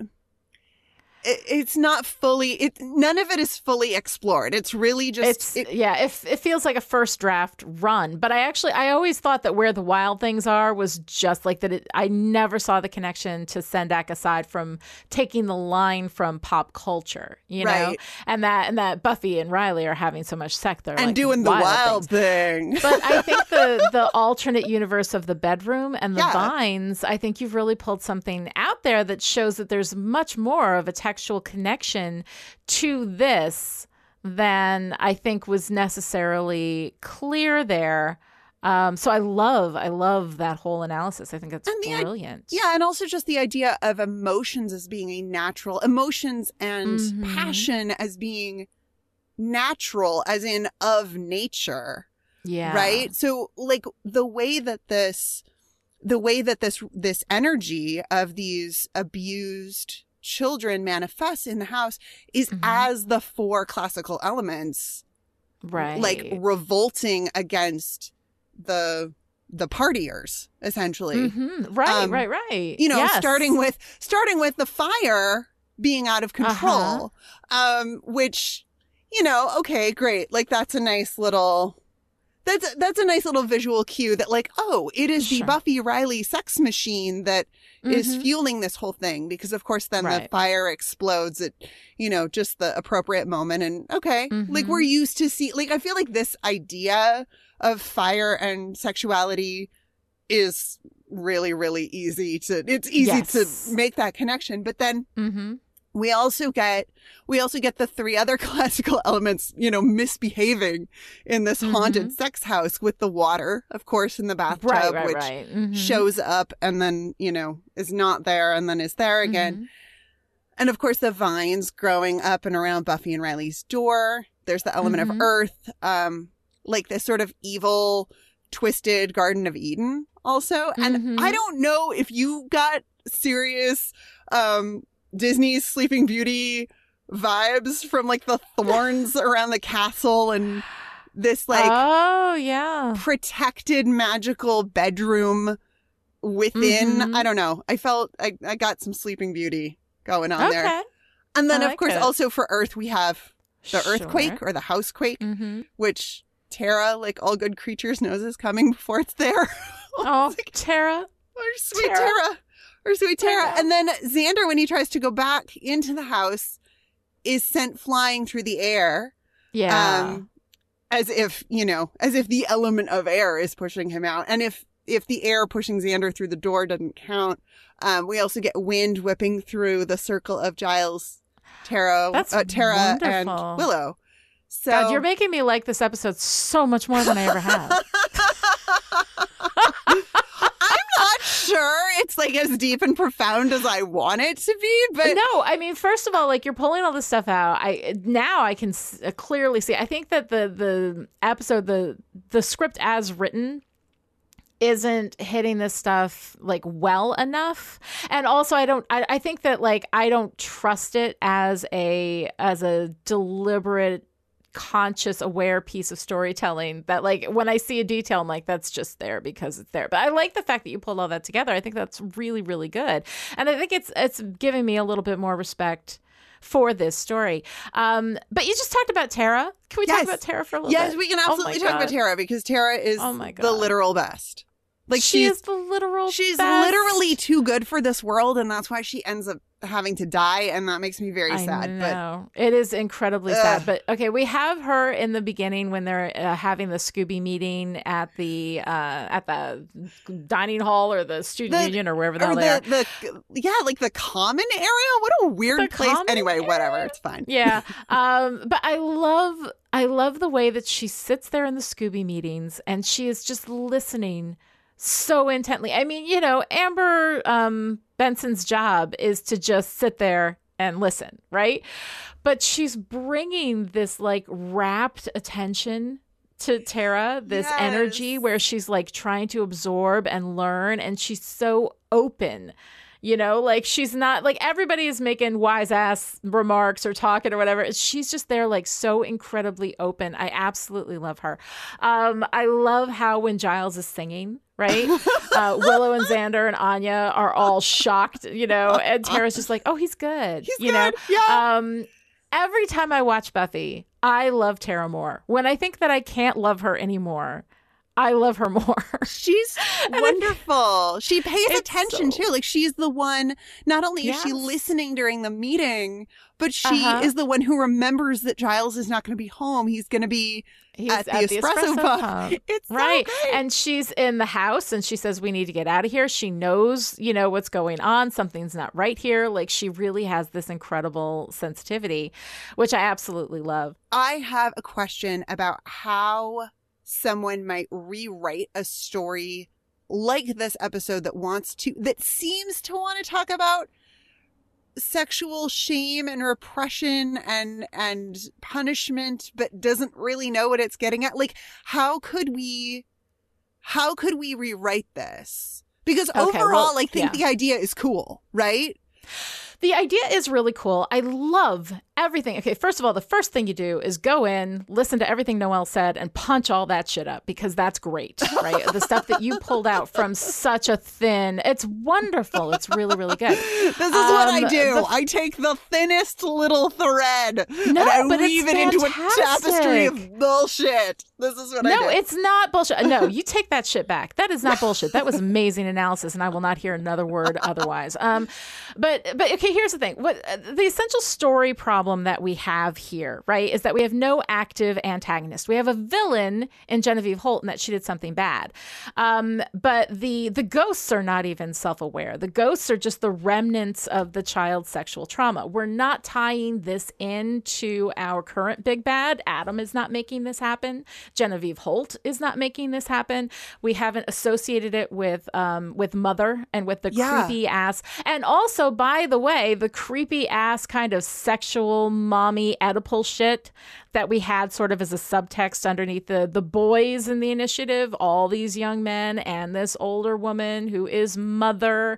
it's not fully it none of it is fully explored. It's really just it's it, yeah it, it feels like a first draft run but i actually i always thought that where the wild things are was just like that it, i never saw the connection to sendak aside from taking the line from pop culture you know Right. and that and that buffy and riley are having so much sex they're and like doing the wild things. thing. but I think the the alternate universe of the bedroom and the Yeah. vines, I think you've really pulled something out there that shows that there's much more of a textual connection to this than I think was necessarily clear there. Um, so I love, I love that whole analysis. I think that's the brilliant. yeah, and also just the idea of emotions as being a natural emotions and Mhm. passion as being natural as in of nature. yeah, right so like the way that this the way that this this energy of these abused children manifests in the house is Mhm. as the four classical elements right, like revolting against the the partiers essentially Mhm. right, um, right, right. you know Yes. starting with starting with the fire being out of control um which you know okay great like that's a nice little that's that's a nice little visual cue that like oh it is the buffy riley sex machine that is Mhm. fueling this whole thing because of course then the fire explodes at you know just the appropriate moment and okay like Mhm. we're used to see like i feel like this idea of fire and sexuality is really really easy to it's easy Yes. to make that connection but then Mhm. We also get we also get the three other classical elements you know misbehaving in this haunted sex house with the water of course in the bathtub Mm-hmm. Right, right, which right. Mhm. shows up and then you know is not there and then is there again Mhm. and of course the vines growing up and around buffy and riley's door there's the element of earth um like this sort of evil twisted garden of eden also and Mhm. i don't know if you got serious um disney's sleeping beauty vibes from like the thorns around the castle and this like oh yeah protected magical bedroom within Mhm. i don't know i felt i, I got some sleeping beauty going on there and then I of course it. also for earth we have the Sure. earthquake or the housequake Mm-hmm. which tara like all good creatures knows is coming before it's there Oh, Tara. Our sweet Tara. Tara. Our sweet Tara. And then Xander, when he tries to go back into the house, is sent flying through the air. Yeah. Um, as if, you know, as if the element of air is pushing him out. And if if the air pushing Xander through the door doesn't count, um, we also get wind whipping through the circle of Giles, Tara, That's uh, Tara, and. Willow. So God, you're making me like this episode so much more than I ever have. Sure it's like as deep and profound as I want it to be, but no, I mean, first of all, like you're pulling all this stuff out. I now I can s- uh, clearly see. I think that the the episode, the the script as written, isn't hitting this stuff like well enough and also i don't I, I think that like i don't trust it as a as a deliberate conscious aware piece of storytelling that like when i see a detail i'm like that's just there because it's there but i like the fact that you pulled all that together i think that's really really good and i think it's it's giving me a little bit more respect for this story. Um, but you just talked about Tara. Can we Yes. talk about Tara for a little Yes, bit? we can Oh absolutely talk about Tara because Tara is Oh my the literal best. Like she she's is the literal. she's best. literally too good for this world, and that's why she ends up having to die, and that makes me very I sad. But it is incredibly Ugh. sad. But okay, we have her in the beginning when they're uh, having the Scooby meeting at the uh, at the dining hall or the student The- union or wherever the or hell they are. the, the yeah, like the common area. What a weird The place. Anyway, whatever. It's fine. yeah um but i love i love the way that she sits there in the scooby meetings and she is just listening so intently i mean you know amber um benson's job is to just sit there and listen right but she's bringing this like rapt attention to Tara, this energy where she's like trying to absorb and learn, and she's so open. You know, like she's not like everybody is making wise ass remarks or talking or whatever. She's just there, like so incredibly open. I absolutely love her. Um, I love how when Giles is singing, right? uh, Willow and Xander and Anya are all shocked, you know, and Tara's just like, oh, he's good. you know? Yeah. Um, every time I watch Buffy, I love Tara more. When I think that I can't love her anymore, I love her more. She's wonderful. She pays attention so- too. Like she's the one. Not only is she listening during the meeting, but she Uh-huh. is the one who remembers that Giles is not going to be home. He's going to be He's at, the, espresso, pump. It's right. great. And she's in the house and she says, We need to get out of here. She knows, you know, what's going on. Something's not right here. Like she really has this incredible sensitivity, which I absolutely love. I have a question about how someone might rewrite a story like this episode that wants to that seems to want to talk about sexual shame and repression and and punishment but doesn't really know what it's getting at like how could we how could we rewrite this because Okay, overall well, i think yeah. the idea is cool right The idea is really cool. I love everything. Okay, first of all, the first thing you do is go in, listen to everything Noelle said, and punch all that shit up because that's great, right? the stuff that you pulled out from such a thin, it's wonderful. It's really, really good. This is what I Um, do. the- I take the thinnest little thread No, and I but weave it into a tapestry of bullshit. This is what I do. No, it's not bullshit. No, you take that shit back. That is not bullshit. That was amazing analysis, and I will not hear another word otherwise. Um, but but okay, here's the thing. What uh, the essential story problem that we have here, right, is that we have no active antagonist. We have a villain in Genevieve Holt, and that she did something bad. Um, but the the ghosts are not even self aware. The ghosts are just the remnants of the child's sexual trauma. We're not tying this into our current big bad. Adam is not making this happen. Genevieve Holt is not making this happen. We haven't associated it with um, with Mother and with the Yeah. creepy ass. And also, by the way, the creepy ass kind of sexual mommy Oedipal shit that we had sort of as a subtext underneath the the boys in the initiative, all these young men and this older woman who is Mother.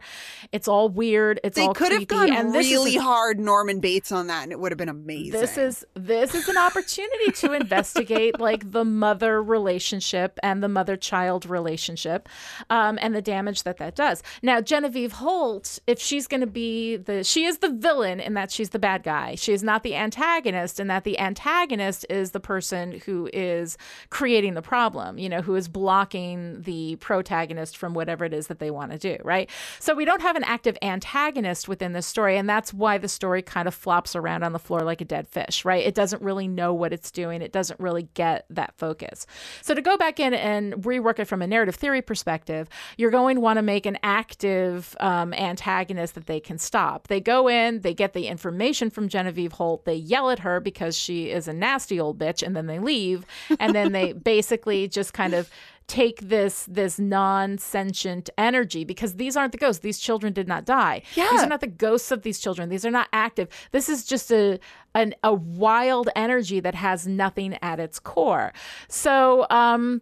It's all weird. It's they all could have creepy. gone and this is really hard Norman Bates on that and it would have been amazing. this is this is an opportunity to investigate like the mother relationship and the mother child relationship um, and the damage that that does now genevieve holt if she's going to be the she is the villain in that she's the bad guy she is not the antagonist and that the antagonist is the person who is creating the problem you know who is blocking the protagonist from whatever it is that they want to do right? So we don't have an active antagonist within this story and that's why the story kind of flops around on the floor like a dead fish right? It doesn't really know what it's doing. It doesn't really get that focus. So to go back in and rework it from a narrative theory perspective you're going to want to make an active um, antagonist that they can stop. They go in they get the information from genevieve holt they yell at her because she is a nasty old bitch and then they leave. And then they basically just kind of take this this non-sentient energy because these aren't the ghosts. These children did not die. Yeah. these are not the ghosts of these children. These are not active. This is just a an, a wild energy that has nothing at its core. So um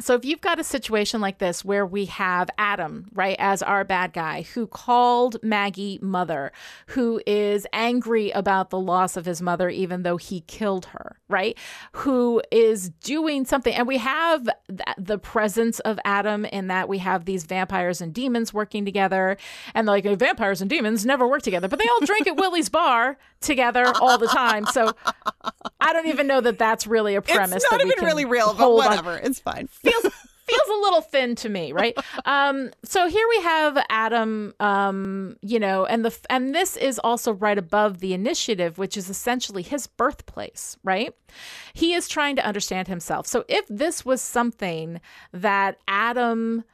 So if you've got a situation like this where we have Adam, right, as our bad guy who called Maggie mother, who is angry about the loss of his mother even though he killed her, right? Who is doing something and we have th- the presence of Adam in that we have these vampires and demons working together and like vampires and demons never work together, but they all drink at Willie's bar together all the time. So I don't even know that that's really a premise It's not even really real, but hold on whatever. It's fine. Feels feels a little thin to me, right? Um, so here we have Adam, um, you know, and the and this is also right above the initiative, which is essentially his birthplace, right? He is trying to understand himself. So if this was something that Adam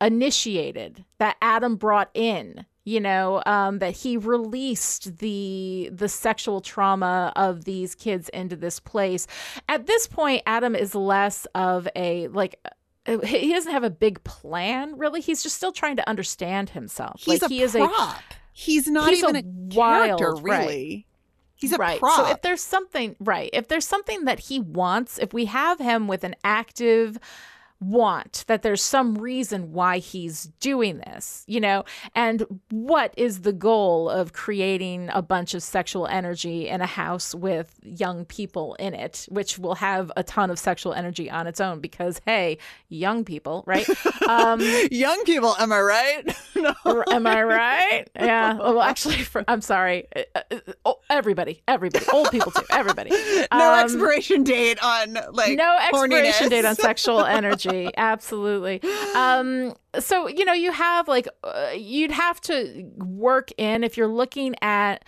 initiated, that Adam brought in, you know um, that he released the the sexual trauma of these kids into this place at this point adam is less of a like uh, he doesn't have a big plan really he's just still trying to understand himself He's like a he is prop. He's not he's even a a, wild, character, right. really. He's a right. prop. So if there's something right, if there's something that he wants, if we have him with an active want that there's some reason why he's doing this, you know, and what is the goal of creating a bunch of sexual energy in a house with young people in it, which will have a ton of sexual energy on its own because, hey, young people, right? Um, Young people, am I right? no. Am I right? Yeah. Well, actually, for, I'm sorry. Uh, uh, oh, everybody, everybody, old people too, everybody. No Um, expiration date on like no expiration horniness. date on sexual energy. Absolutely. Um, so you know, you have like uh, you'd have to work in if you're looking at.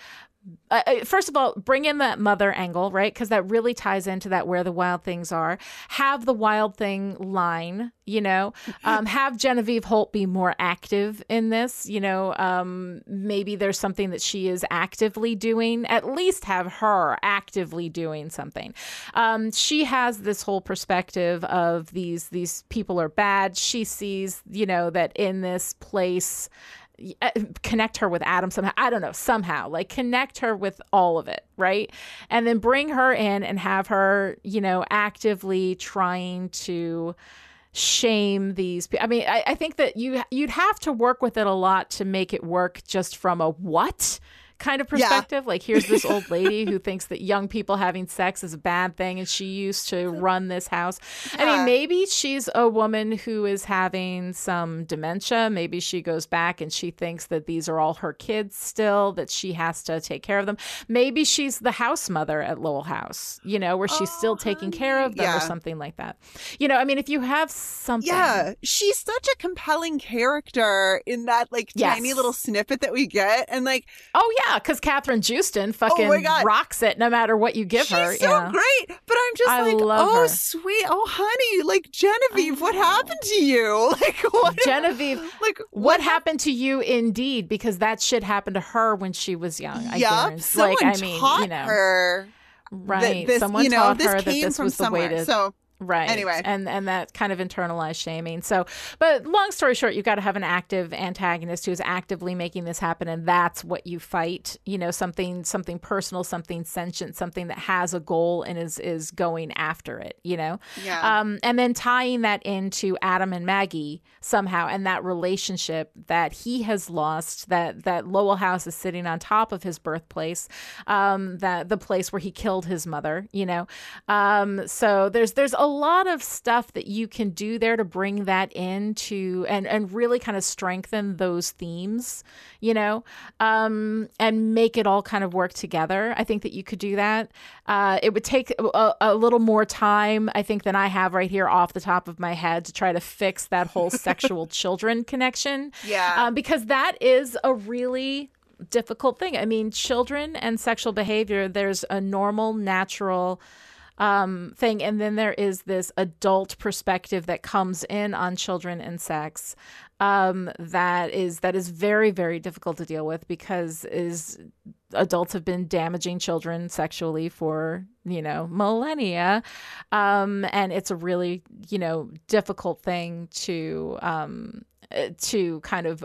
Uh, first of all, bring in that mother angle, right? Because that really ties into that where the wild things are. Have the wild thing line, you know. Um, have Genevieve Holt be more active in this, you know. Um, maybe there's something that she is actively doing. At least have her actively doing something. Um, she has this whole perspective of these these people are bad. She sees, you know, that in this place Uh, connect her with Adam somehow. I don't know, somehow, like connect her with all of it, right? And then bring her in and have her, you know, actively trying to shame these people. I mean, I, I think that you you'd have to work with it a lot to make it work just from a what kind of Yeah. perspective. Like here's this old lady who thinks that young people having sex is a bad thing and she used to run this house. I mean, maybe she's a woman who is having some dementia. Maybe she goes back and she thinks that these are all her kids still, that she has to take care of them. Maybe she's the house mother at Lowell House, you know, where she's still oh, taking care of them Yeah. or something like that. You know, I mean, if you have something. Yeah, she's such a compelling character in that like Yes. tiny little snippet that we get, and like Oh, yeah, because Kathryn Joosten fucking Oh my God. rocks it no matter what you give she's her. so yeah. great. But I'm just I like, oh her. sweet, oh honey, like Genevieve, what happened to you? Like what? Genevieve, like what happened to you indeed? Because that shit happened to her when she was young. I guarantee. someone like, I mean, taught you know, her right? this- Someone you know, taught her that this from was the way somewhere. to. So, Right. anyway. And and that kind of internalized shaming. So, but long story short, you've got to have an active antagonist who's actively making this happen and that's what you fight, you know, something something personal, something sentient, something that has a goal and is is going after it, you know. Yeah. Um and then tying that into Adam and Maggie somehow and that relationship that he has lost that that Lowell House is sitting on top of his birthplace, um that the place where he killed his mother, you know. Um so there's there's a lot of stuff that you can do there to bring that into and and really kind of strengthen those themes, you know, um, and make it all kind of work together. I think that you could do that. Uh, it would take a, a little more time, I think, than I have right here off the top of my head to try to fix that whole sexual children connection. Yeah. um, because that is a really difficult thing. I mean, children and sexual behavior. There's a normal, natural um, thing, and then there is this adult perspective that comes in on children and sex um, that is that is very very difficult to deal with because is adults have been damaging children sexually for you know millennia. Um, and it's a really you know difficult thing to um, to kind of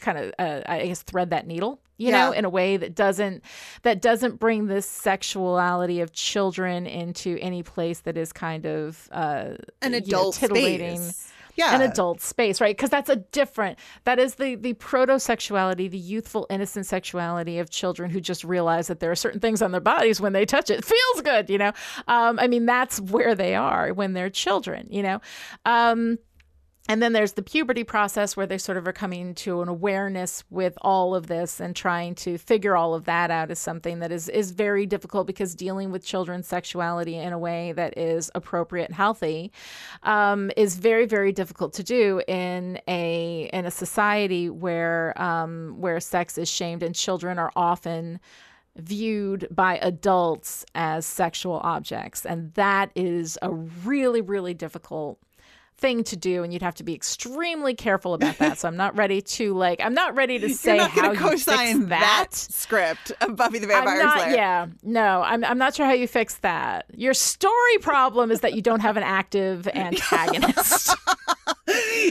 kind of uh, I guess thread that needle you Yeah. know in a way that doesn't that doesn't bring this sexuality of children into any place that is kind of uh An you know, adult titillating space. Yeah. an adult space right because that's a different that is the the proto-sexuality the youthful innocent sexuality of children who just realize that there are certain things on their bodies when they touch it feels good you know um i mean that's where they are when they're children you know um and then there's the puberty process where they sort of are coming to an awareness with all of this and trying to figure all of that out is something that is is very difficult because dealing with children's sexuality in a way that is appropriate and healthy um, is very very difficult to do in a in a society where um, where sex is shamed and children are often viewed by adults as sexual objects. And that is a really really difficult thing to do and you'd have to be extremely careful about that. So i'm not ready to like i'm not ready to say You're not how you fix co-sign that, that. script of Buffy the Vampire I'm not, Slayer. yeah. No I'm, I'm not sure how you fix that. Your story problem is that you don't have an active antagonist.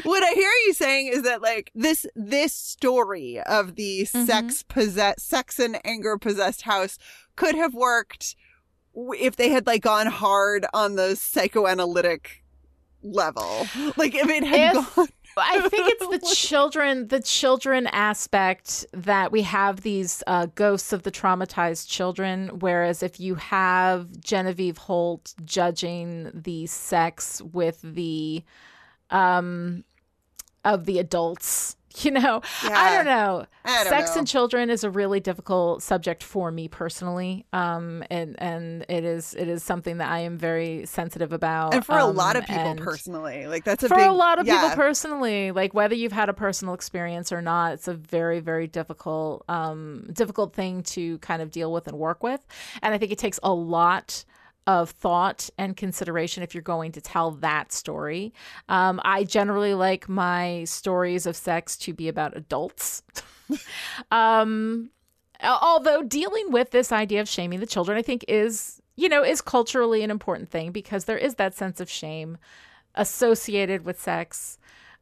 What I hear you saying is that like this this story of the Mm-hmm. sex possessed sex and anger possessed house could have worked if they had like gone hard on the psychoanalytic level. Like if it had If- gone I think it's the children, the children aspect that we have these uh, ghosts of the traumatized children. Whereas if you have Genevieve Holt judging the sex with the, um, of the adults, you know, I don't know. I don't sex know. and children is a really difficult subject for me personally, um, and and it is it is something that I am very sensitive about, and for a um, lot of people personally. Like that's a for big a lot of yeah. people personally like whether you've had a personal experience or not it's a very very difficult um difficult thing to kind of deal with and work with and i think it takes a lot of thought and consideration if you're going to tell that story. Um, i generally like my stories of sex to be about adults. Um although dealing with this idea of shaming the children i think is you know is culturally an important thing because there is that sense of shame associated with sex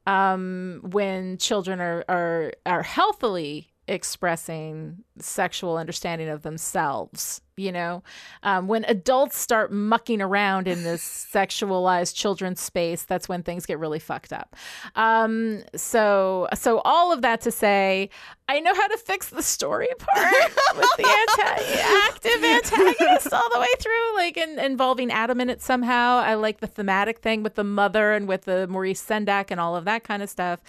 um, when children are, are are healthily expressing sexual understanding of themselves you know um, when adults start mucking around in this sexualized children's space that's when things get really fucked up. Um, so so all of that to say i know how to fix the story part with the anti- active antagonist all the way through like in, involving adam in it somehow. I like the thematic thing with the mother and with the maurice sendak and all of that kind of stuff.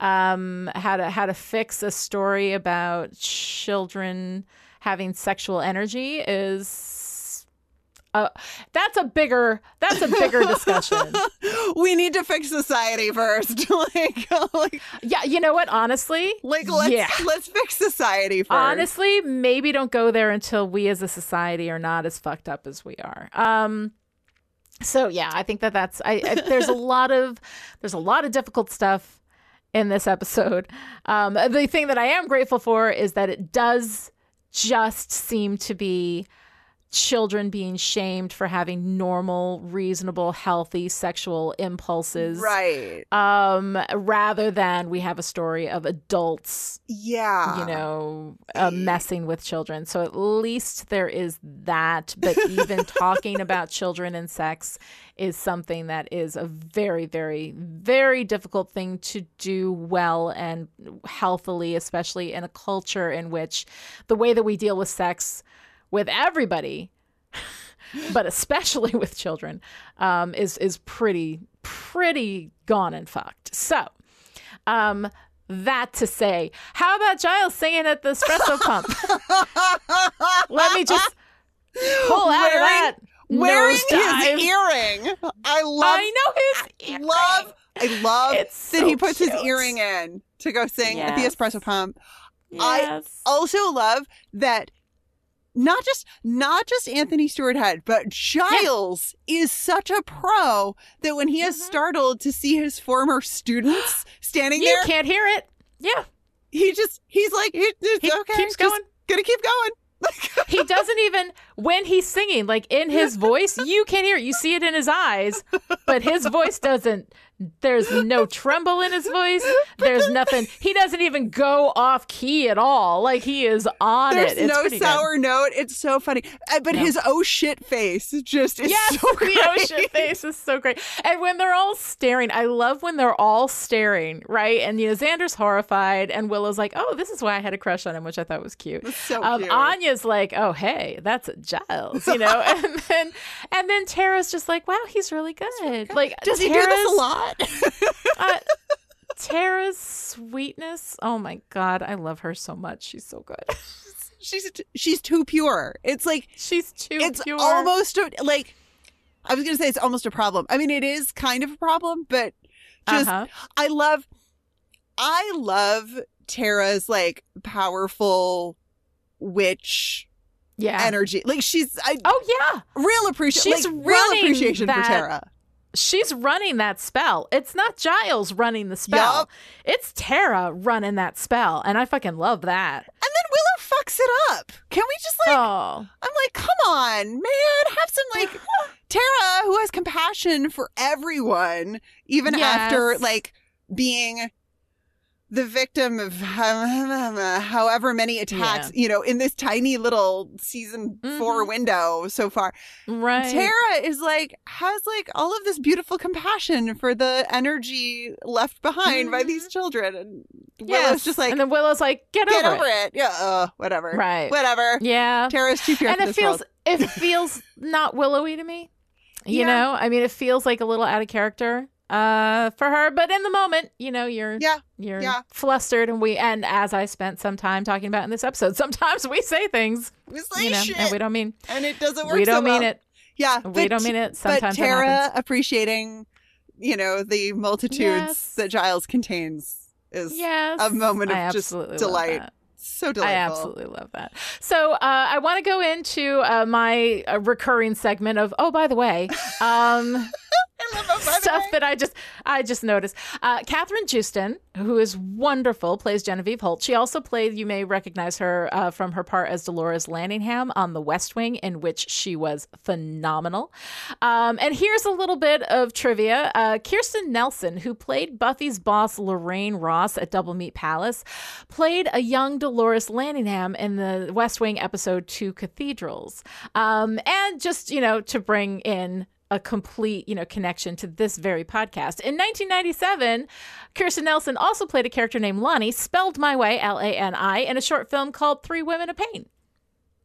Um, how to how to fix a story about children having sexual energy is uh, that's a bigger that's a bigger discussion. We need to fix society first. like, like, yeah you know what? Honestly like let's yeah. let's fix society first. honestly maybe don't go there until we as a society are not as fucked up as we are. Um so yeah i think that that's I, I there's a lot of there's a lot of difficult stuff in this episode. Um the thing that i am grateful for is that it does just seem to be children being shamed for having normal reasonable healthy sexual impulses. Right. Um rather than we have a story of adults yeah. you know uh, messing with children. So at least there is that but even talking about children and sex is something that is a very very very difficult thing to do well and healthily especially in a culture in which the way that we deal with sex with everybody but especially with children um, is is pretty pretty gone and fucked so um that to say how about giles singing at the espresso pump let me just pull out of that wearing his earring. I love. I know his earring. love. I love It's that he so puts his earring in to go sing at the espresso pump. I also love that not just not just Anthony Stewart Head, but Giles is such a pro that when he is startled to see his former students standing Mm-hmm. you can't hear it yeah he just he's like he, it's He okay, keeps going. gonna keep going. he doesn't even when he's singing like in his voice you can hear it you see it in his eyes but his voice doesn't There's no tremble in his voice. There's nothing. He doesn't even go off key at all. Like he is on There's it. It's no sour note. It's so funny. Uh, But No. his oh shit face just is Yes, so great. the shit face is so great. And when they're all staring, I love when they're all staring, right? And you know, Xander's horrified, and Willow's like, "Oh, this is why I had a crush on him," which I thought was cute. so um, cute. Anya's like, "Oh, hey, that's Giles," you know, and then and then Tara's just like, "Wow, he's really good." Like, Does he do this a Tara's- lot? uh, Tara's sweetness. Oh my god, I love her so much. She's so good. she's she's too pure. It's like she's too it's pure. almost a, like I was gonna say it's almost a problem. I mean, it is kind of a problem, but just Uh-huh. I love I love Tara's like powerful witch yeah energy. Like she's I oh yeah real appreciation. She's like, real appreciation for Tara. She's running that spell. It's not Giles running the spell. Yup. It's Tara running that spell, and I fucking love that. And then Willow fucks it up. Can we just like Oh, I'm like, come on, man, have some like Tara who has compassion for everyone, even after like being the victim of however many attacks, you know, in this tiny little season 4 window so far. right. Tara is like has like all of this beautiful compassion for the energy left behind by these children and Willow's Yes. just like and then Willow's like, get, get over, over it. Yeah, uh, whatever. Right. Whatever. Yeah. Tara's too pure and for it this feels world. it feels not willowy to me. You Yeah. know, I mean, it feels like a little out of character uh for her but in the moment you know you're Yeah. you're Yeah. flustered and we and as i spent some time talking about in this episode sometimes we say things We say you know shit. and we don't mean and it doesn't work. we don't so mean well. it Yeah, we don't mean it sometimes But Tara appreciating, you know, the multitudes Yes. that Giles contains is yes a moment of just delight. So delightful. I absolutely love that. So uh, I want to go into uh, my uh, recurring segment of oh by the way, um, stuff that I just I just noticed. Uh, Kathryn Joosten, who is wonderful, plays Genevieve Holt. She also played. You may recognize her uh, from her part as Dolores Landingham on The West Wing, in which she was phenomenal. Um, and here's a little bit of trivia: uh, Kirsten Nelson, who played Buffy's boss Lorraine Ross at Double Meat Palace, played a young Dolores Landingham in the West Wing episode Two Cathedrals. Um, and just you know to bring in a complete, you know, connection to this very podcast. In 1997, Kirsten Nelson also played a character named Lani, spelled my way, L-A-N-I, in a short film called Three Women of Pain.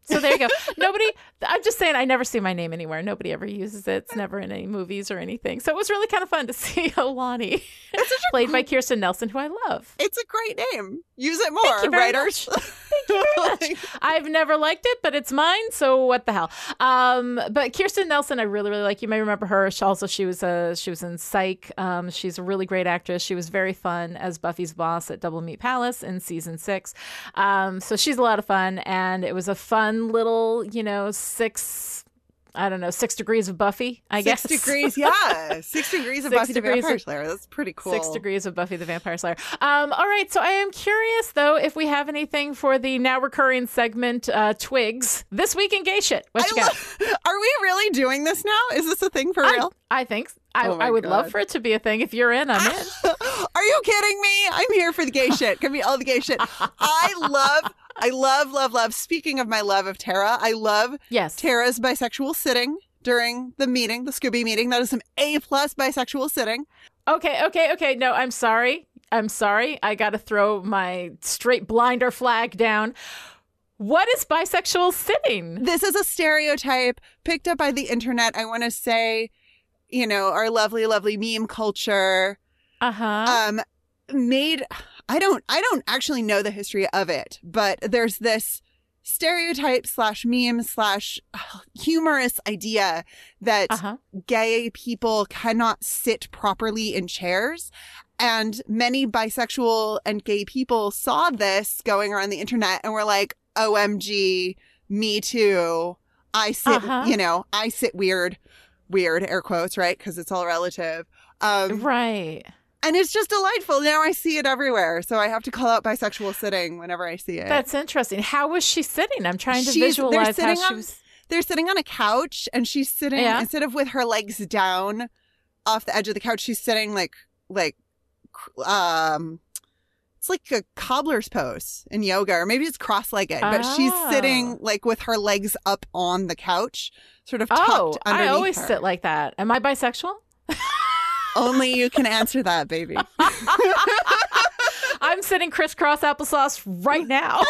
So there you go. Nobody, I'm just saying, I never see my name anywhere. Nobody ever uses it. It's never in any movies or anything. So it was really kind of fun to see a Lani played by Kirsten Nelson, who I love. It's a great name. Use it more, writers. Thank you very much. I've never liked it, but it's mine. So what the hell? Um, but Kirsten Nelson, I really, really like. You may remember her. She also she was a she was in Psych. Um, she's a really great actress. She was very fun as Buffy's boss at Double Meat Palace in season six. Um, so she's a lot of fun, and it was a fun little, you know, six. I don't know, six degrees of Buffy, I Six guess. degrees, yeah. Six degrees of Six Buffy the Vampire Slayer. That's pretty cool. Six degrees of Buffy the Vampire Slayer. Um, all right, so I am curious though if we have anything for the now recurring segment uh, Twigs this week in gay shit. What you got? Are we really doing this now? Is this a thing for real? I think I, Oh I would love for it to be a thing. If you're in, I'm in. Are you kidding me? I'm here for the gay shit. Give me all the gay shit. I love, I love, love, love. Speaking of my love of Tara, I love yes. Tara's bisexual sitting during the meeting, the Scooby meeting. That is some A plus bisexual sitting. Okay, okay, okay. No, I'm sorry. I'm sorry. I got to throw my straight blinder flag down. What is bisexual sitting? This is a stereotype picked up by the internet. I want to say, you know, our lovely, lovely meme culture. Uh huh. um made i don't i don't actually know the history of it but there's this stereotype slash meme slash uh, humorous idea that Uh-huh. gay people cannot sit properly in chairs. And many bisexual and gay people saw this going around the internet and were like omg me too. I sit Uh-huh. you know i sit weird weird air quotes right? Because it's all relative. Um right and it's just delightful. Now I see it everywhere. So I have to call out bisexual sitting whenever I see it. That's interesting. How was she sitting? I'm trying to She's- visualize how sitting she was. They're sitting on a couch and she's sitting Yeah. instead of with her legs down off the edge of the couch, she's sitting like like um it's like a cobbler's pose in yoga or maybe it's cross-legged but she's Oh. sitting like with her legs up on the couch sort of tucked Oh, I always her. sit like that. Am I bisexual? only you can answer that baby I'm sitting crisscross applesauce right now.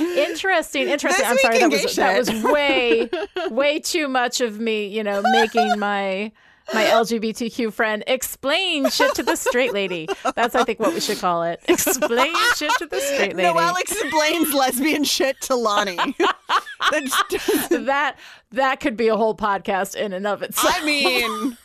interesting, interesting. This I'm sorry, that was that was way, way too much of me. You know, making my my LGBTQ friend explain shit to the straight lady. That's I think what we should call it. Explain shit to the straight lady. noelle explains lesbian shit to lani that that could be a whole podcast in and of itself. i mean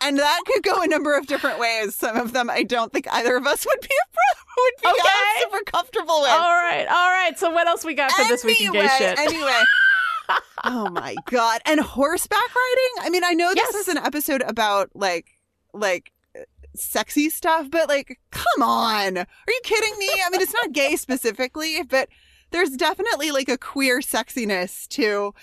and that could go a number of different ways some of them i don't think either of us would be would be Okay. super comfortable with all right, all right. So what else we got for this week in gay Anyway, shit? Anyway. oh my god. And horseback riding? I mean, I know this Yes. is an episode about like like sexy stuff, but like come on. Are you kidding me? I mean, it's not gay specifically, but there's definitely like a queer sexiness to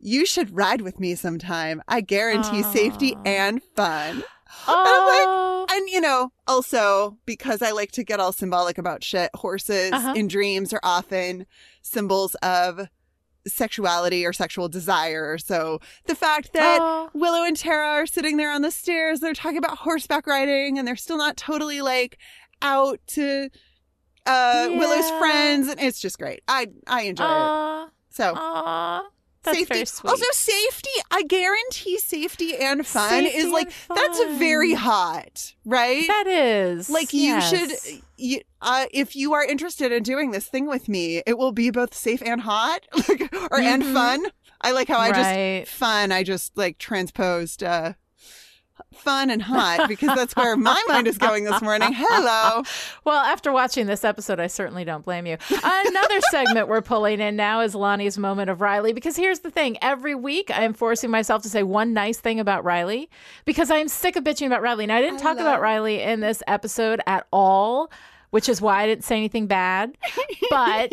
you should ride with me sometime. I guarantee safety Aw. and fun. oh, And you know, also because I like to get all symbolic about shit, horses Uh-huh. in dreams are often symbols of sexuality or sexual desire. So the fact that Oh. Willow and Tara are sitting there on the stairs, they're talking about horseback riding and they're still not totally like out to uh Willow's friends and it's just great. I I enjoy it. So aw. That's safety. Also, safety. I guarantee safety and fun Safety is like and that's very hot, right? that is like you should you, uh, if you are interested in doing this thing with me it will be both safe and hot or and Mhm. fun i like how i Right. just fun i just like transposed uh fun and hot because that's where my mind is going this morning hello Well, after watching this episode, I certainly don't blame you. Another segment we're pulling in now is Lani's moment of Riley. Because here's the thing every week I'm forcing myself to say one nice thing about Riley because I'm sick of bitching about Riley. And I didn't talk about Riley in this episode at all. Which is why I didn't say anything bad, but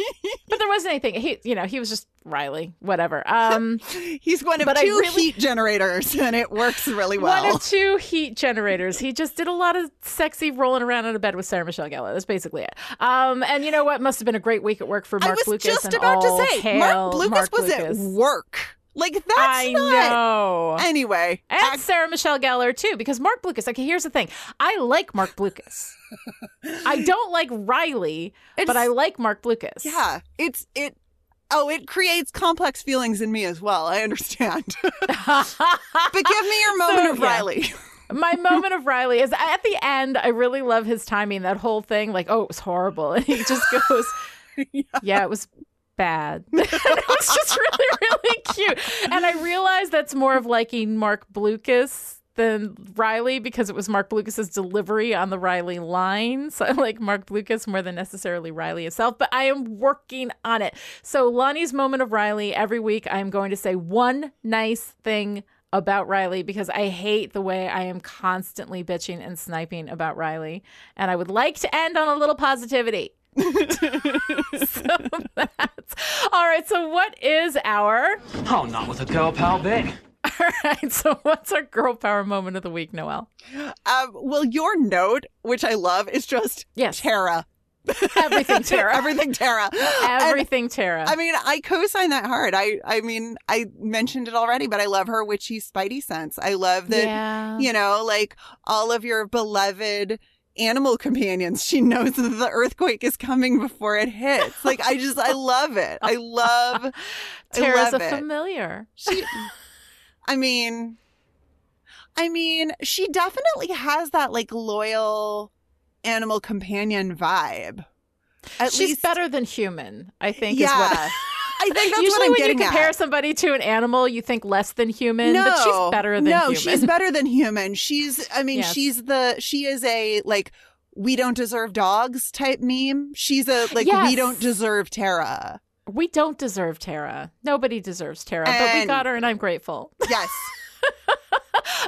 but there wasn't anything. He, you know, he was just Riley, whatever. Um, he's one of But two really- heat generators and it works really well One of two heat generators. He just did a lot of sexy rolling around in a bed with Sarah Michelle Gellar. That's basically it. Um, and you know what? Must have been a great week at work for Mark i was Lucas. just about to say mark blucas Mark was Lucas. at work like that's I not know. anyway and act- Sarah Michelle Gellar too, because Mark Blucas. Okay, here's the thing: I like Mark Blucas. I don't like Riley, but I like Mark Blucas. Yeah, it's it. Oh, it creates complex feelings in me as well. I understand. but give me your moment So, of yeah. Riley. My moment of Riley is at the end. I really love his timing. That whole thing, like, oh, it was horrible, and he just goes, "Yeah, it was bad." it was just really, really cute. And I realize that's more of liking Mark Blucas than Riley because it was Mark Blucas's delivery on the Riley line. So I like Mark Blucas more than necessarily Riley itself, but I am working on it. So Lani's moment of Riley every week I'm going to say one nice thing about Riley because I hate the way I am constantly bitching and sniping about Riley. And I would like to end on a little positivity. so that's all right. So, what is our Oh, not with a girl pal bit. all right? So, what's our girl power moment of the week, Noelle? Um, well, your note, which I love, is just Yes. Tara. Everything Tara. Everything Tara. And, Everything Tara. I mean, I co-sign that hard. I, I mean, I mentioned it already, but I love her witchy spidey sense. I love that, yeah. you know, like all of your beloved animal companions. She knows that the earthquake is coming before it hits. Like, I just, I love it. I love, I Tara's love a it. familiar. She, I mean, I mean, she definitely has that like loyal animal companion vibe. At She's least, better than human, I think. yeah. Is what I think that's Usually, what I'm when you compare at. somebody to an animal, you think less than human, no, but she's better than human. no, human. she's better than human. She's, I mean, Yes. she's the, she is a like, we don't deserve dogs type meme. She's a like, we don't deserve Tara. We don't deserve Tara. Nobody deserves Tara, but we got her, and I'm grateful. Yes.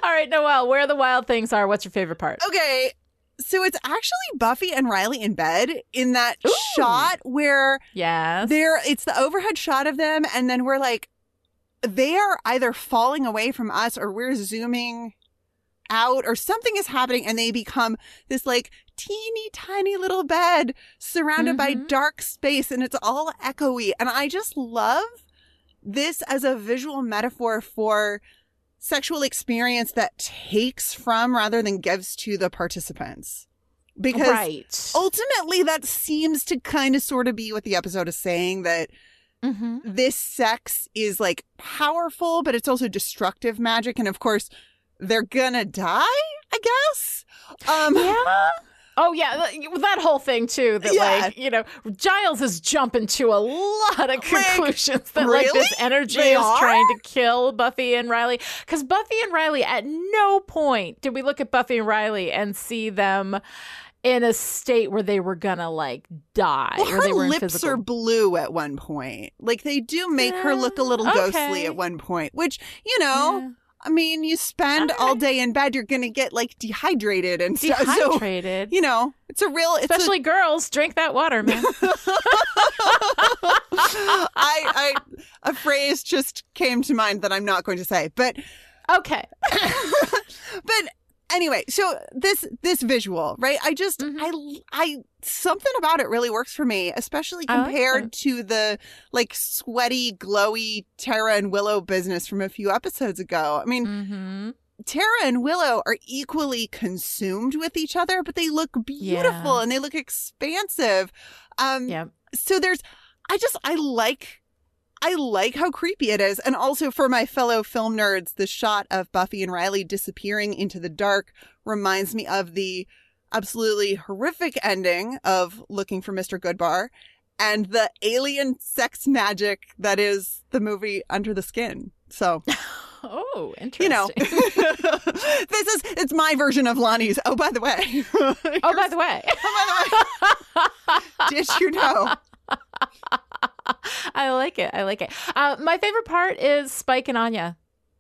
All right, Noelle, where the wild things are. What's your favorite part? Okay. So it's actually Buffy and Riley in bed in that Ooh. shot where Yes. There, it's the overhead shot of them, and then we're like, they are either falling away from us or we're zooming out or something is happening and they become this like teeny tiny little bed surrounded by dark space and it's all echoey. And I just love this as a visual metaphor for sexual experience that takes from rather than gives to the participants. Because Right. ultimately that seems to kind of sort of be what the episode is saying that Mm-hmm. this sex is like powerful, but it's also destructive magic. And of course, they're gonna die, I guess. Um, yeah. Oh yeah, that whole thing too. That Yeah. like you know, Giles is jumping to a lot of conclusions that like this energy They is are? trying to kill Buffy and Riley. Because Buffy and Riley, at no point did we look at Buffy and Riley and see them in a state where they were gonna like die, Well, her were lips physical. are blue at one point. Like they do make her look a little ghostly at one point, which, you know, I mean, you spend all day in bed, you're going to get like dehydrated and stuff. So, Dehydrated. you know, it's a real, it's a- Especially girls, drink that water, man. I, I, a phrase just came to mind that I'm not going to say, but okay. but anyway, so this this visual, right? I just Mm-hmm. I I something about it really works for me, especially I like compared to the like sweaty, glowy Tara and Willow business from a few episodes ago. I mean, mm-hmm. Tara and Willow are equally consumed with each other, but they look beautiful Yeah. and they look expansive. Um Yep. so there's I just I like I like how creepy it is. And also for my fellow film nerds, the shot of Buffy and Riley disappearing into the dark reminds me of the absolutely horrific ending of Looking for Mr. Goodbar and the alien sex magic that is the movie Under the Skin. So, Oh, interesting. you know, this is it's my version of Lani's. Oh, by the way. oh, by the way. Oh, Did you know? I like it. I like it. Uh, my favorite part is Spike and Anya.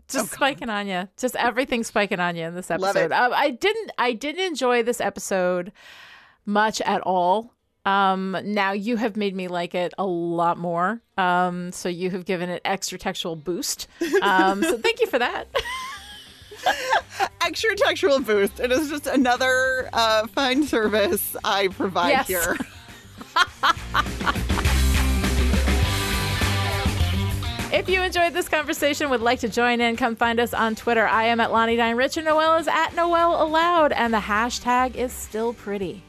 Just Oh, Spike and Anya. Just everything Spike and Anya in this episode. Um, I didn't. I didn't enjoy this episode much at all. Um, now you have made me like it a lot more. Um, so you have given it extra textual boost. Um, so thank you for that. Extra textual boost. It is just another uh, fine service I provide Yes. here. If you enjoyed this conversation, would like to join in, come find us on Twitter. I am at Lani Diane Rich and Noelle is at Noel Aloud, and the hashtag is still pretty.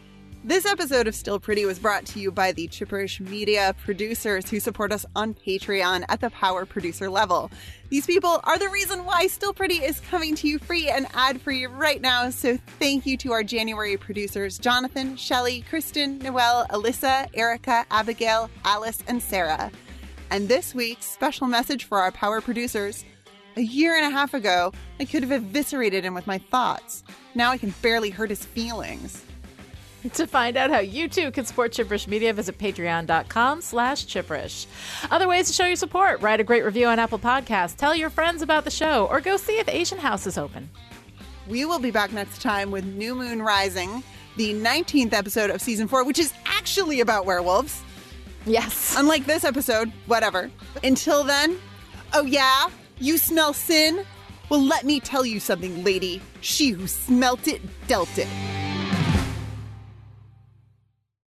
This episode of Still Pretty was brought to you by the Chipperish Media producers who support us on Patreon at the power producer level. These people are the reason why Still Pretty is coming to you free and ad free right now. So thank you to our January producers Jonathan, Shelley, Kristen, Noel, Alyssa, Erica, Abigail, Alice, and Sarah. And this week's special message for our power producers. A year and a half ago, I could have eviscerated him with my thoughts. Now I can barely hurt his feelings. To find out how you too can support Chipperish Media, visit patreon.com slash chipperish. Other ways to show your support, write a great review on Apple Podcasts, tell your friends about the show, or go see if Asian House is open. We will be back next time with New Moon Rising, the 19th episode of season four, which is actually about werewolves. Yes. Unlike this episode, whatever. Until then, oh yeah, you smell sin? Well, let me tell you something, lady. She who smelt it dealt it.